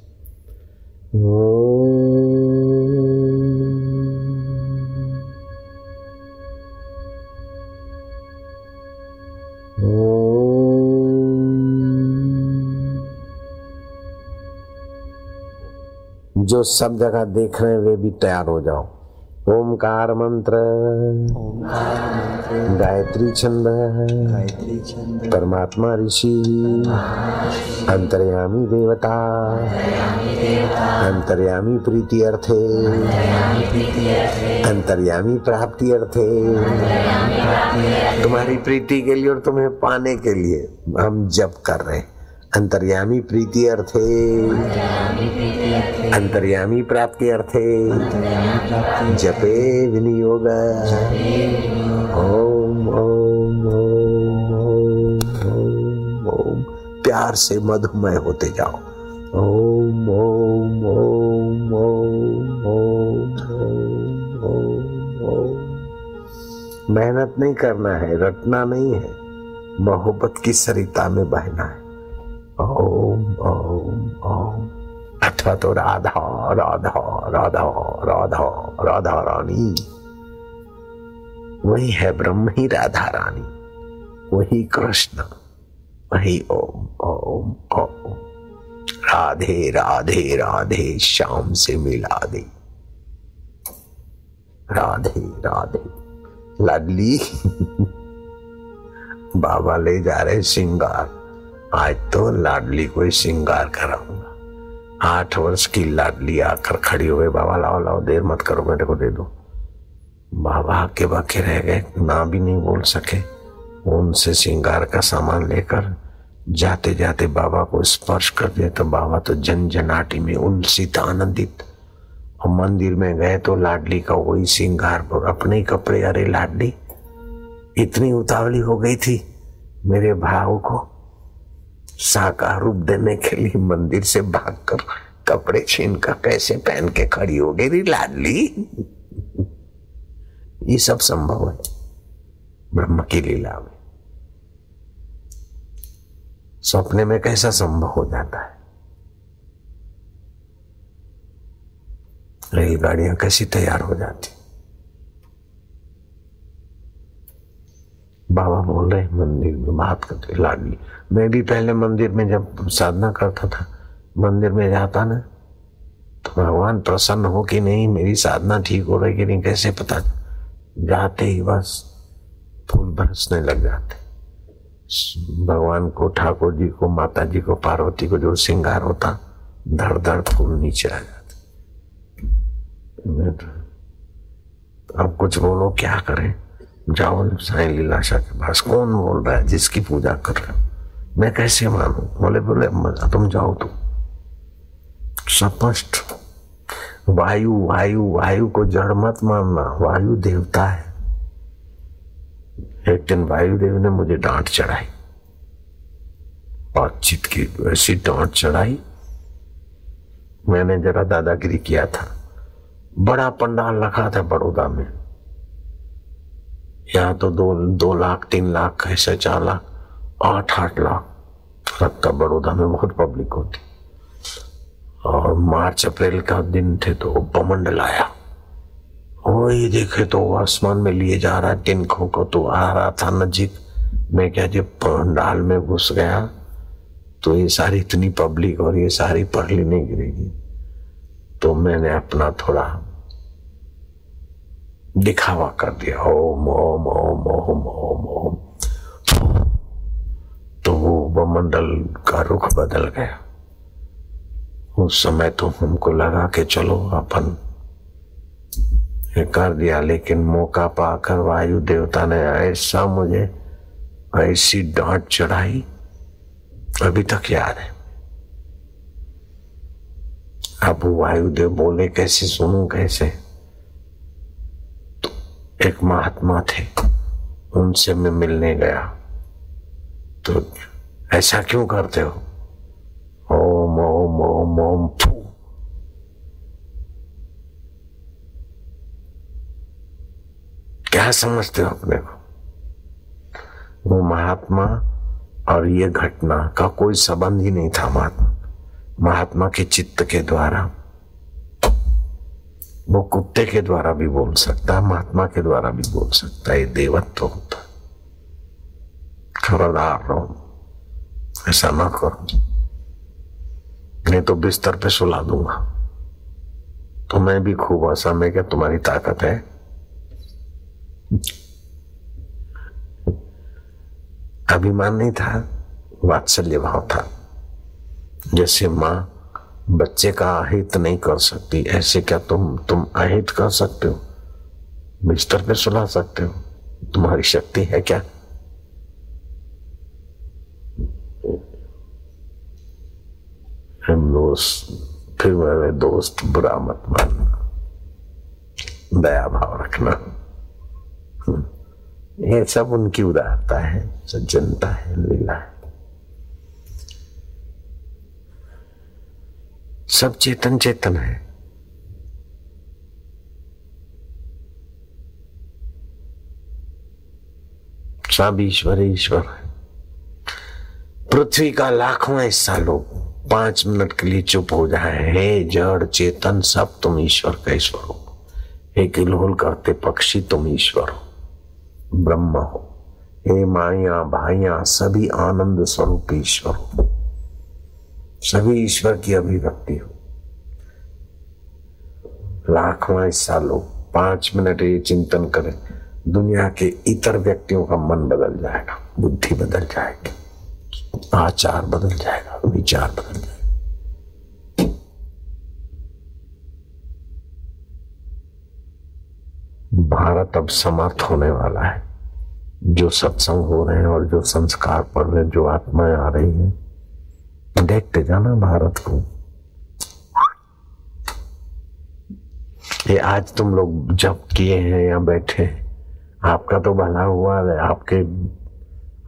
जो सब जगह देख रहे हैं वे भी तैयार हो जाओ। ओमकार मंत्र। गायत्री छंद। गायत्री छंद। परमात्मा ऋषि। अंतर्यामी देवता। अंतर्यामी प्रीति अर्थे। अंतर्यामी प्राप्ति अर्थे। तुम्हारी प्रीति के लिए और तुम्हें पाने के लिए हम जप कर रहे हैं। अंतर्यामी प्रीति अर्थे। अंतर्यामी प्राप्ति अर्थे। जपे विनियोग। ओम ओम ओम ओम ओम। प्यार से मधुमय होते जाओ। ओम ओम ओम ओम ओम ओम ओम। मेहनत नहीं करना है रटना नहीं है। मोहब्बत की सरिता में बहना है। ओम ओम ओम अथवा तो राधा राधा राधा राधा राधा रानी वही है ब्रह्म ही राधा रानी। वही कृष्ण, वही ओम ओम ओम। राधे राधे राधे श्याम से मिला दे। राधे राधे। लाडली। <laughs> बाबा ले जा रहे सिंगार आज तो लाडली को श्रृंगार कराऊँगा। आठ वर्ष की लाडली आकर खड़ी हो गई बाबा लाओ लाओ, देर मत करो मेरे को दे दो। बाबा आके बाके रह गए, ना भी नहीं बोल सके। उनसे श्रृंगार का सामान लेकर जाते जाते बाबा को स्पर्श कर दिया तो बाबा तो जन जनाटी में उल्सित, आनंदित। और मंदिर में गए तो लाडली का वही श्रृंगार अपने ही कपड़े, अरे लाडली, इतनी उतावली हो गई थी मेरे भाव को। साकार रूप देने के लिए मंदिर से भागकर कपड़े छीन कर कैसे पहन के खड़ी हो गई लाडली? ये सब संभव है। ब्रह्म की लीला में। सपने में कैसा संभव हो जाता है? रेलगाड़ियाँ कैसी तैयार हो जाती? बाबा बोल रहे मंदिर में बात करते लाडली। मैं भी पहले मंदिर में जब साधना करता था, मंदिर में जाता ना तो भगवान प्रसन्न हो कि नहीं, मेरी साधना ठीक हो रही कि नहीं, कैसे पता? जाते ही बस फूल बरसने लग जाते। भगवान को, ठाकुर जी को माता जी को, पार्वती को जो श्रृंगार होता धड़ धड़ फूल नीचे आ जाते। तो अब कुछ बोलो, क्या करें? जाओ साई लीलाशा के पास। कौन बोल रहा है? जिसकी पूजा कर रहे मैं कैसे मानू? बोले बोले तुम जाओ तो। स्पष्ट। वायु वायु वायु को जड़ मत मानना। वायु देवता है। एक दिन वायुदेव ने मुझे डांट चढ़ाई। और चित की, ऐसी डांट चढ़ाई। मैंने जरा दादागिरी किया था। बड़ा पंडाल रखा था बड़ौदा में। यहाँ तो दो दो लाख, तीन लाख, ऐसे चार लाख, आठ आठ लाख लगता बड़ौदा में बहुत पब्लिक होती। और मार्च, अप्रैल का दिन थे तो बमंडल आया। वो ये देखे तो आसमान में लिए जा रहा तिनकों को तो आ रहा था नजीक। मैं क्या जब पंडाल में घुस गया तो ये सारी इतनी पब्लिक और ये सारी पढ़ली नहीं गिरेगी। तो मैंने अपना थोड़ा दिखावा कर दिया। ओम ओम ओम ओम ओम ओम। तो वो मंडल का रुख बदल गया। उस समय तो हमको लगा कि चलो अपन कर दिया, लेकिन मौका पाकर वायु देवता ने ऐसा मुझे ऐसी डांट चढ़ाई, अभी तक याद है। अब वायुदेव बोले, कैसे सुनू, कैसे? एक महात्मा थे। उनसे मैं मिलने गया। तो ऐसा क्यों करते हो? ओम ओम ओम ओम, फू। क्या समझते हो अपने को? वो महात्मा और ये घटना का कोई संबंध ही नहीं था महात्मा। महात्मा के चित्त के द्वारा। वो कुत्ते के द्वारा भी बोल सकता है, महात्मा के द्वारा भी बोल सकता है देवत्व होता खबरदार रहो, ऐसा ना करो। नहीं तो बिस्तर पे सुला दूँगा। तो मैं भी खूब आसा, में क्या तुम्हारी ताकत है? अभिमान नहीं था, वात्सल्य भाव था। जैसे माँ बच्चे का अहित नहीं कर सकती। ऐसे क्या तुम तुम अहित कर सकते हो? बिस्तर पे सुला सकते हो? तुम्हारी शक्ति है क्या? हम दोस्त, फिर मेरे दोस्त बुरा मत मानना। दया भाव रखना। ये सब उनकी उदारता है, सज्जनता है, लीला है। सब चेतन चेतन है। सब ईश्वर ईश्वर है। पृथ्वी का लाखों हिस्सा लोग पाँच मिनट के लिए चुप हो जाए। हे जड़ चेतन, सब तुम ईश्वर का ईश्वर हो। हे किलोल करते पक्षी, तुम ईश्वर हो। ब्रह्म हो। हे माया भाइया, सभी आनंद स्वरूप ईश्वर हो। सभी ईश्वर की अभिव्यक्ति हो। लाखवां हिस्सा लोग पाँच मिनट ये चिंतन करें, दुनिया के इतर व्यक्तियों का मन बदल जाएगा, बुद्धि बदल जाएगी, आचार बदल जाएगा, विचार बदल जाएगा। भारत अब समर्थ होने वाला है। जो सत्संग हो रहे हैं और जो संस्कार पढ़ रहे हैं, जो आत्माएँ आ रही हैं देखते जाना भारत को। ये आज तुम लोग जब किए हैं या बैठे आपका तो भला हुआ है, आपके,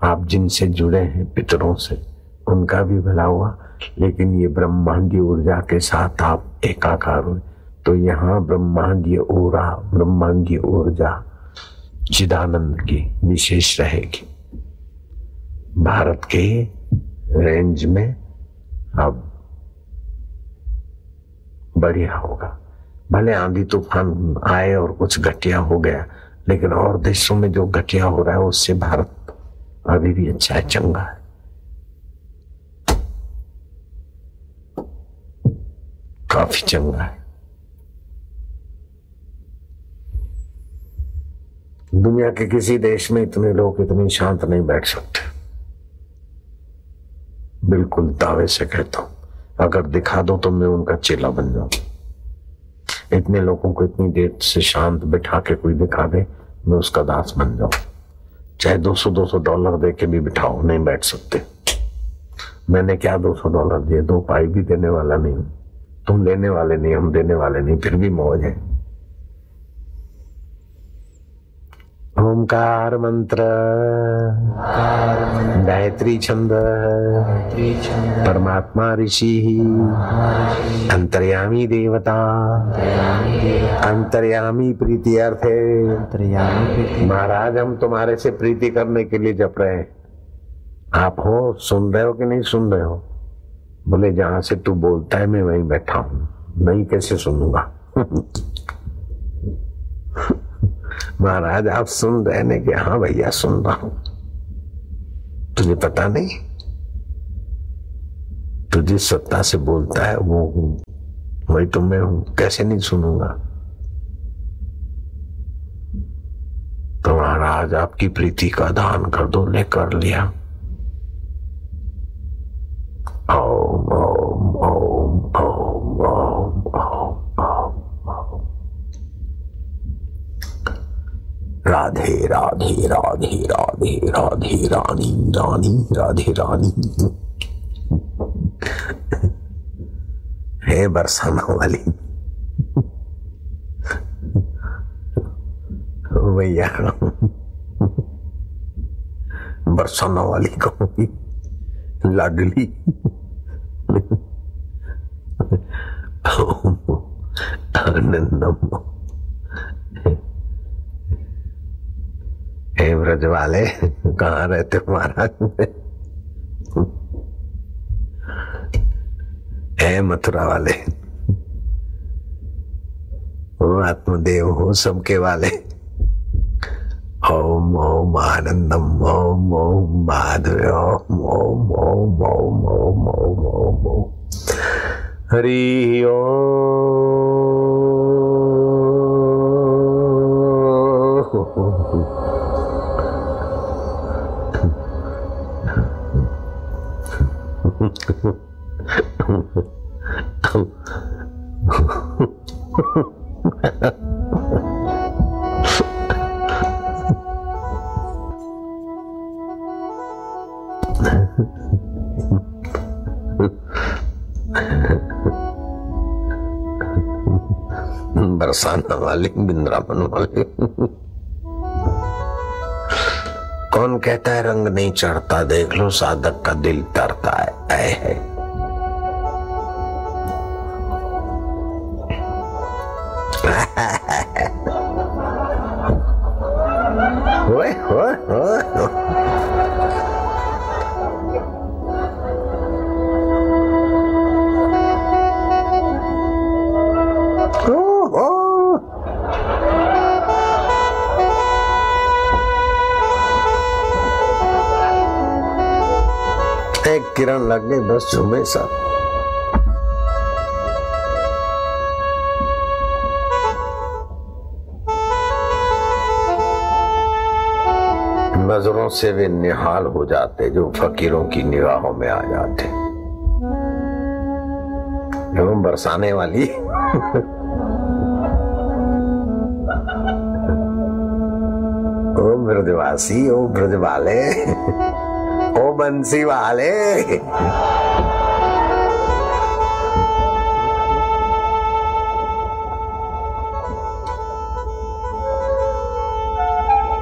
आप जिनसे जुड़े हैं पितरों से, उनका भी भला हुआ, लेकिन ये ब्रह्मांडीय ऊर्जा के साथ आप एकाकार हुए। तो यहाँ ब्रह्मांडीय ऊरा ब्रह्मांडीय ऊर्जा चिदानंद की विशेष रहेगी। भारत के रेंज में अब बढ़िया होगा। भले आंधी तूफ़ान आए और कुछ घटिया हो गया, लेकिन और देशों में जो घटिया हो रहा है, उससे भारत अभी भी अच्छा है, चंगा है। काफ़ी चंगा है। दुनिया के किसी देश में इतने लोग इतनी शांत नहीं बैठ सकते। बिल्कुल दावे से कहता हूँ। अगर दिखा दो तो मैं उनका चेला बन जाऊँ। इतने लोगों को इतनी देर से शांत बिठा के कोई दिखा दे, मैं उसका दास बन जाऊँ। चाहे 200 200 डॉलर दे के भी बिठाओ, नहीं बैठ सकते। मैंने क्या 200 डॉलर दिए? दो पाई भी देने वाला नहीं तुम लेने वाले नहीं, हम देने वाले नहीं, फिर भी मौज है। ओंकार मंत्र। गायत्री छंद। परमात्मा ऋषि। अंतर्यामी देवता। अंतर्यामी प्रीति अर्थ। है महाराज हम तुम्हारे से प्रीति करने के लिए जप रहे हैं। आप हो सुन रहे हो कि नहीं सुन रहे हो? बोले जहाँ से तू बोलता है मैं वहीं बैठा हूँ। नहीं कैसे सुनूँगा? <laughs> महाराज, आप सुन रहे ने कि हाँ भैया, सुन रहा हूँ। तुझे पता नहीं? तू जिस सत्ता से बोलता है, वो हूँ। वही तो मैं हूँ। कैसे नहीं सुनूँगा? तो महाराज, आपकी प्रीति का दान कर दो ले कर लिया। ओम राधे राधे राधे राधे राधे, रानी रानी, राधे, रानी। है बरसाना वाली। भैया। बरसाना वाली कहूँगी लाडली। आनंदम। ब्रज वाले कहाँ रहते महाराज? है मथुरा वाले। आत्मदेव हो सबके वाले। ओम ओम आनंदम, ओम ओम माधव ओम ओम ओम ओम ओम ओम ओम। हरि ओम। bersama Malik bin Rahman Malik कौन कहता है, रंग नहीं चढ़ता, देख लो, साधक का दिल तरता है। ऐ है। किरण लग गई बस झूमे सब नज़रों से वे निहाल हो जाते जो फकीरों की निगाहों में आ जाते। एवं बरसाने वाली। <laughs> ओ ब्रजवासी ओ ब्रज वाले ओ बंसी वाले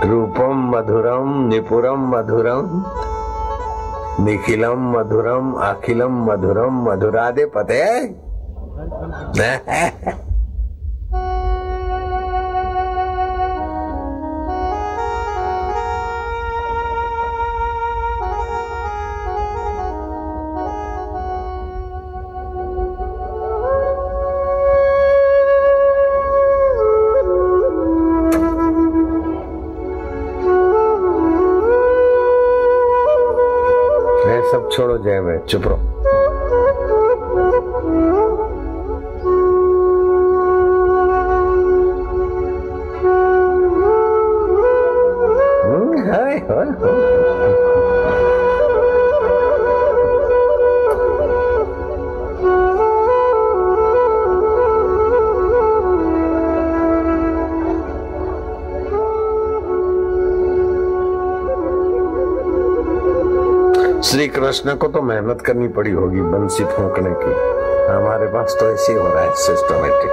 रूपम मधुरम निपुरम मधुरम निखिलम मधुरम अखिलम मधुरम मधुरादे पते छोड़ो जय कृष्ण को तो मेहनत करनी पड़ी होगी बंसी फूकने की। हमारे पास तो ऐसे हो रहा है सिस्टमेटिक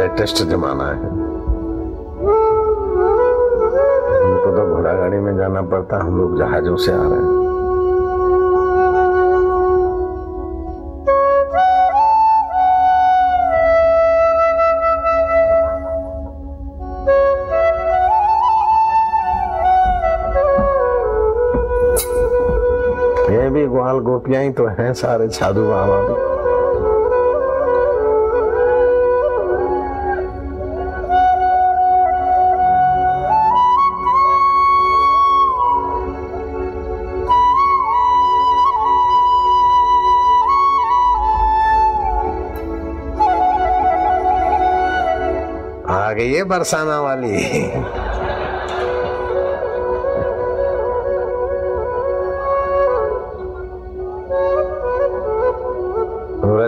लेटेस्ट जमाना है। हमको तो घोड़ा गाड़ी में जाना पड़ता, हम लोग जहाजों से आ रहे हैं। गोपियाँ ही तो हैं सारे साधु बाबा भी। आ गई है बरसाना वाली।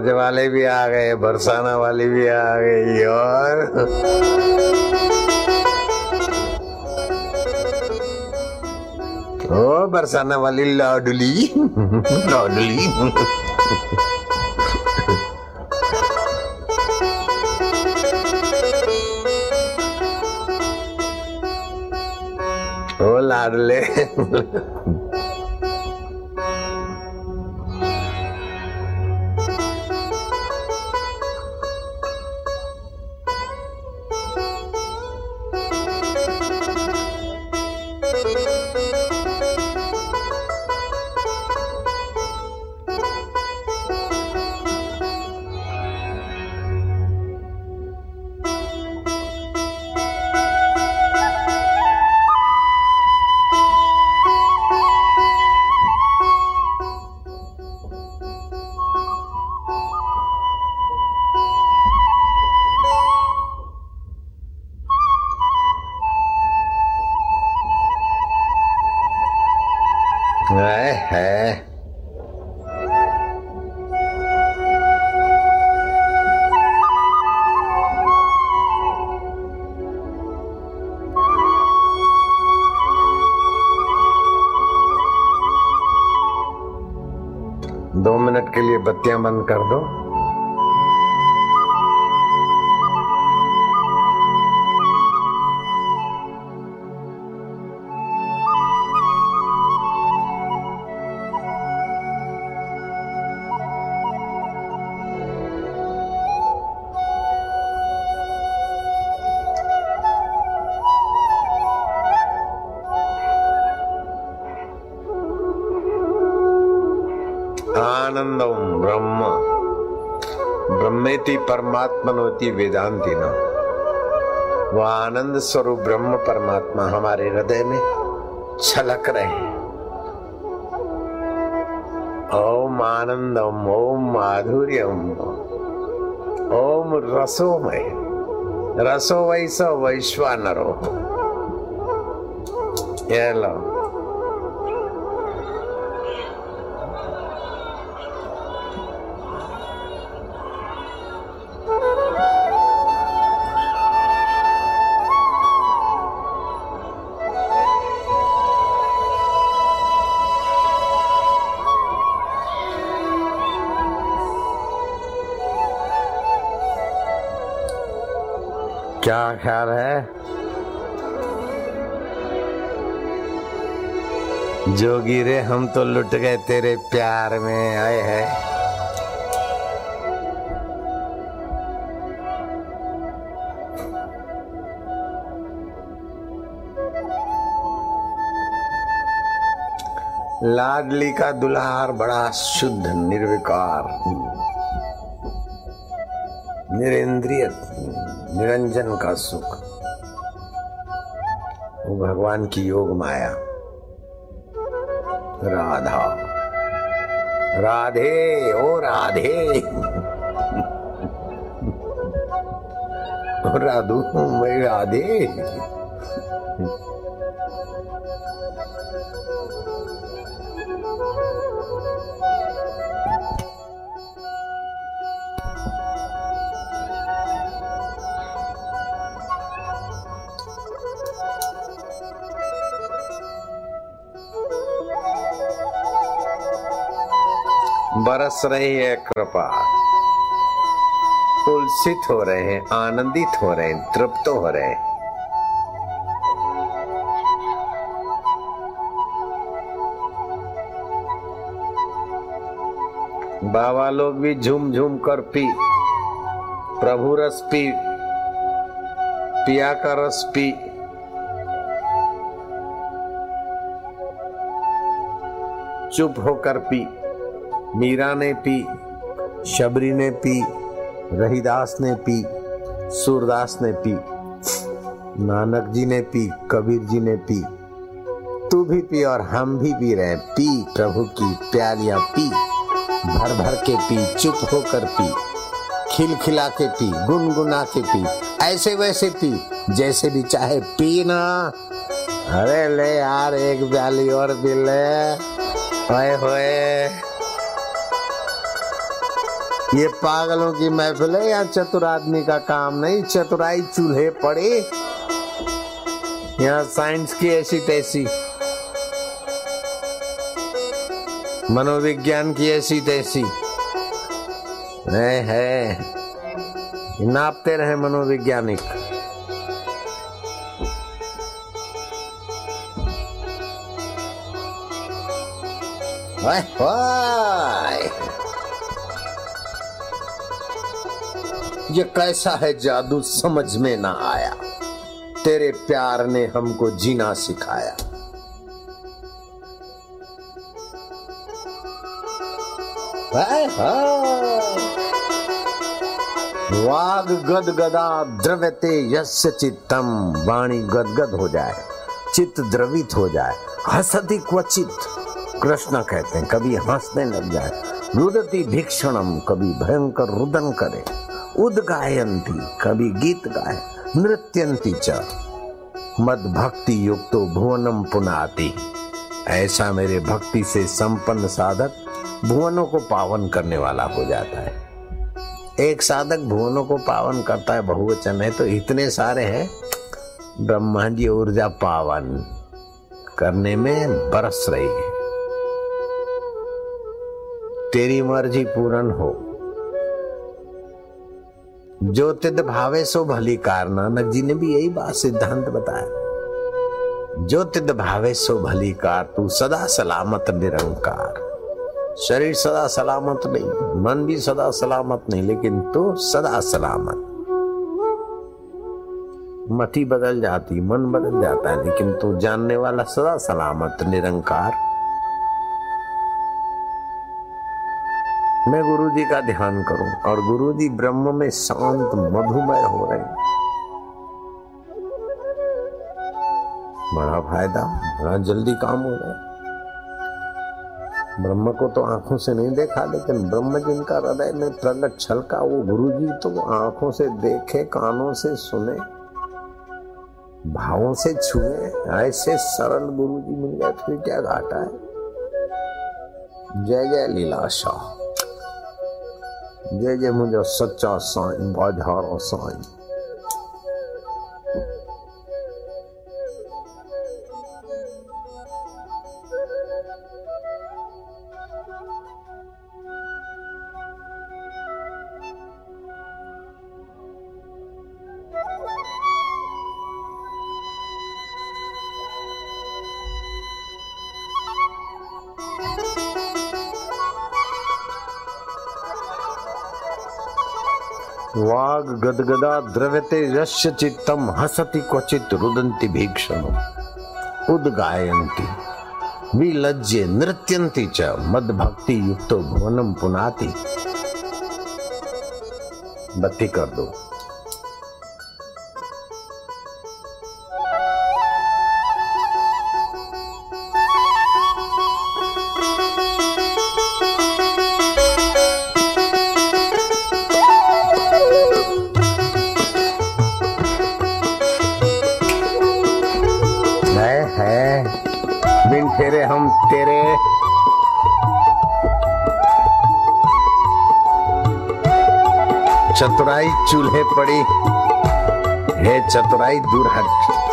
ब्रज वाले भी आ गए, बरसाना वाली भी आ गई और ओ, बरसाना वाली लाडली लाडली। लाडले। बत्तियाँ बंद कर दो। ब्रह्म ब्रह्मेति परमात्मनोति वेदांति न वह आनंद स्वरूप ब्रह्म परमात्मा हमारे हृदय में छलक रहे हैं। ओम आनंदम, ओम माधुर्यम, ओम रसोमय। रसो वैसो वैश्वानरो। ये लो। क्या ख्याल है? जोगी रे हम तो लुट गए तेरे प्यार में, आए हैं। लाडली का दुल्हार बड़ा शुद्ध, निर्विकार। निरेंद्रिय। निरंजन का सुख। वो भगवान की योग माया। राधा। राधे, ओ राधे। <laughs> राधु मैं राधे। बरस रही है कृपा। उल्सित हो रहे हैं, आनंदित हो रहे हैं, तृप्त हो रहे हैं। बाबा लोग भी झूम झूम कर पी, प्रभु रस पी, पिया का रस पी। चुप होकर पी। मीरा ने पी, शबरी ने पी, रहीदास ने पी, सूरदास ने पी, नानक जी ने पी, कबीर जी ने पी। तू भी पी और हम भी पी रहे पी प्रभु की प्यालियाँ पी, भर भर के पी, चुप होकर पी, खिलखिला के पी, गुनगुना के पी, ऐसे वैसे पी, जैसे भी चाहे पी ना। अरे ले यार, एक प्याली और पी ले। होए होए। ये पागलों की महफिल है या चतुर आदमी का काम नहीं, चतुराई चूल्हे पड़े। यहाँ साइंस की ऐसी तैसी। मनोविज्ञान की ऐसी तैसी। है है। नापते रहे मनोवैज्ञानिक। हाय हाय ये कैसा है जादू समझ में ना आया। तेरे प्यार ने हमको जीना सिखाया। वाग गद गदा द्रव्यते यस्य चित्तम। वाणी गदगद हो जाए, चित्त द्रवित हो जाए। हसति क्वचित, कृष्ण कहते हैं, कभी हंसने लग जाए। रुदती भीक्षणम, कभी भयंकर रुदन करे। उदगायंती कभी गीत गाए नृत्यंती च। मद भक्ति युक्तो भुवनम पुनाति। ऐसा मेरे भक्ति से संपन्न साधक भुवनों को पावन करने वाला हो जाता है। एक साधक भुवनों को पावन करता है, बहुवचन है तो इतने सारे हैं। ब्रह्मा जी ऊर्जा पावन करने में बरस रही है। तेरी मर्ज़ी पूर्ण हो। जो तिद भावे सो भली कार नानक जी ने भी यही बात सिद्धांत बताया। जो तिद भावे सो भली कार, तू सदा सलामत निरंकार। शरीर सदा सलामत नहीं, मन भी सदा सलामत नहीं, लेकिन तू सदा सलामत। मति बदल जाती, मन बदल जाता है, लेकिन तू जानने वाला सदा सलामत, निरंकार। मैं गुरु जी का ध्यान करूँ और गुरु जी ब्रह्म में शांत, मधुमय हो रहे बड़ा फ़ायदा, बड़ा जल्दी काम हो रहा ब्रह्म को तो आँखों से नहीं देखा, लेकिन ब्रह्म जिनका हृदय में प्रगट छलका, वो गुरु जी तो आँखों से देखे, कानों से सुने, भावों से छुए, ऐसे सरल गुरु जी मिल गए फिर क्या घाटा है? जय जय लीलाशाह जय जय मुझो सच्चा साईं बाजारो साईं। गदगदा द्रव्यते यस्य चित्तम हसति क्वचित रुदंति भीक्षण। उद्गायन्ति विलज्जे नृत्यन्ति च मद भक्ति युक्तो भुवनम पुनाति। बत्ती कर दो। बिन फेरे हम तेरे चतुराई चूल्हे पड़ी। है चतुराई दूर हट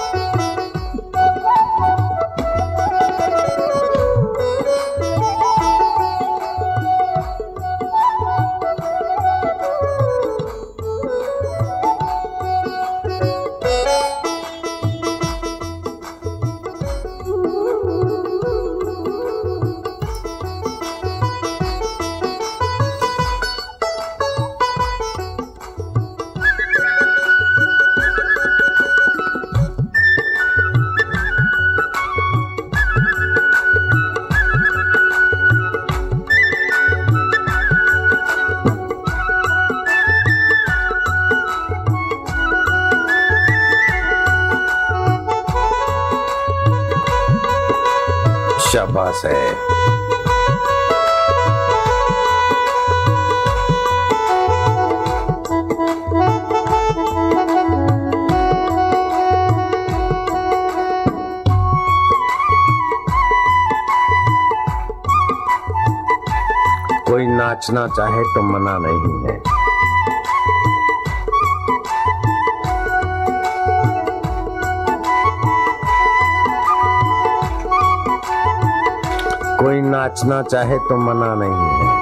नाचना चाहे तो मना नहीं है। कोई नाचना चाहे तो मना नहीं है।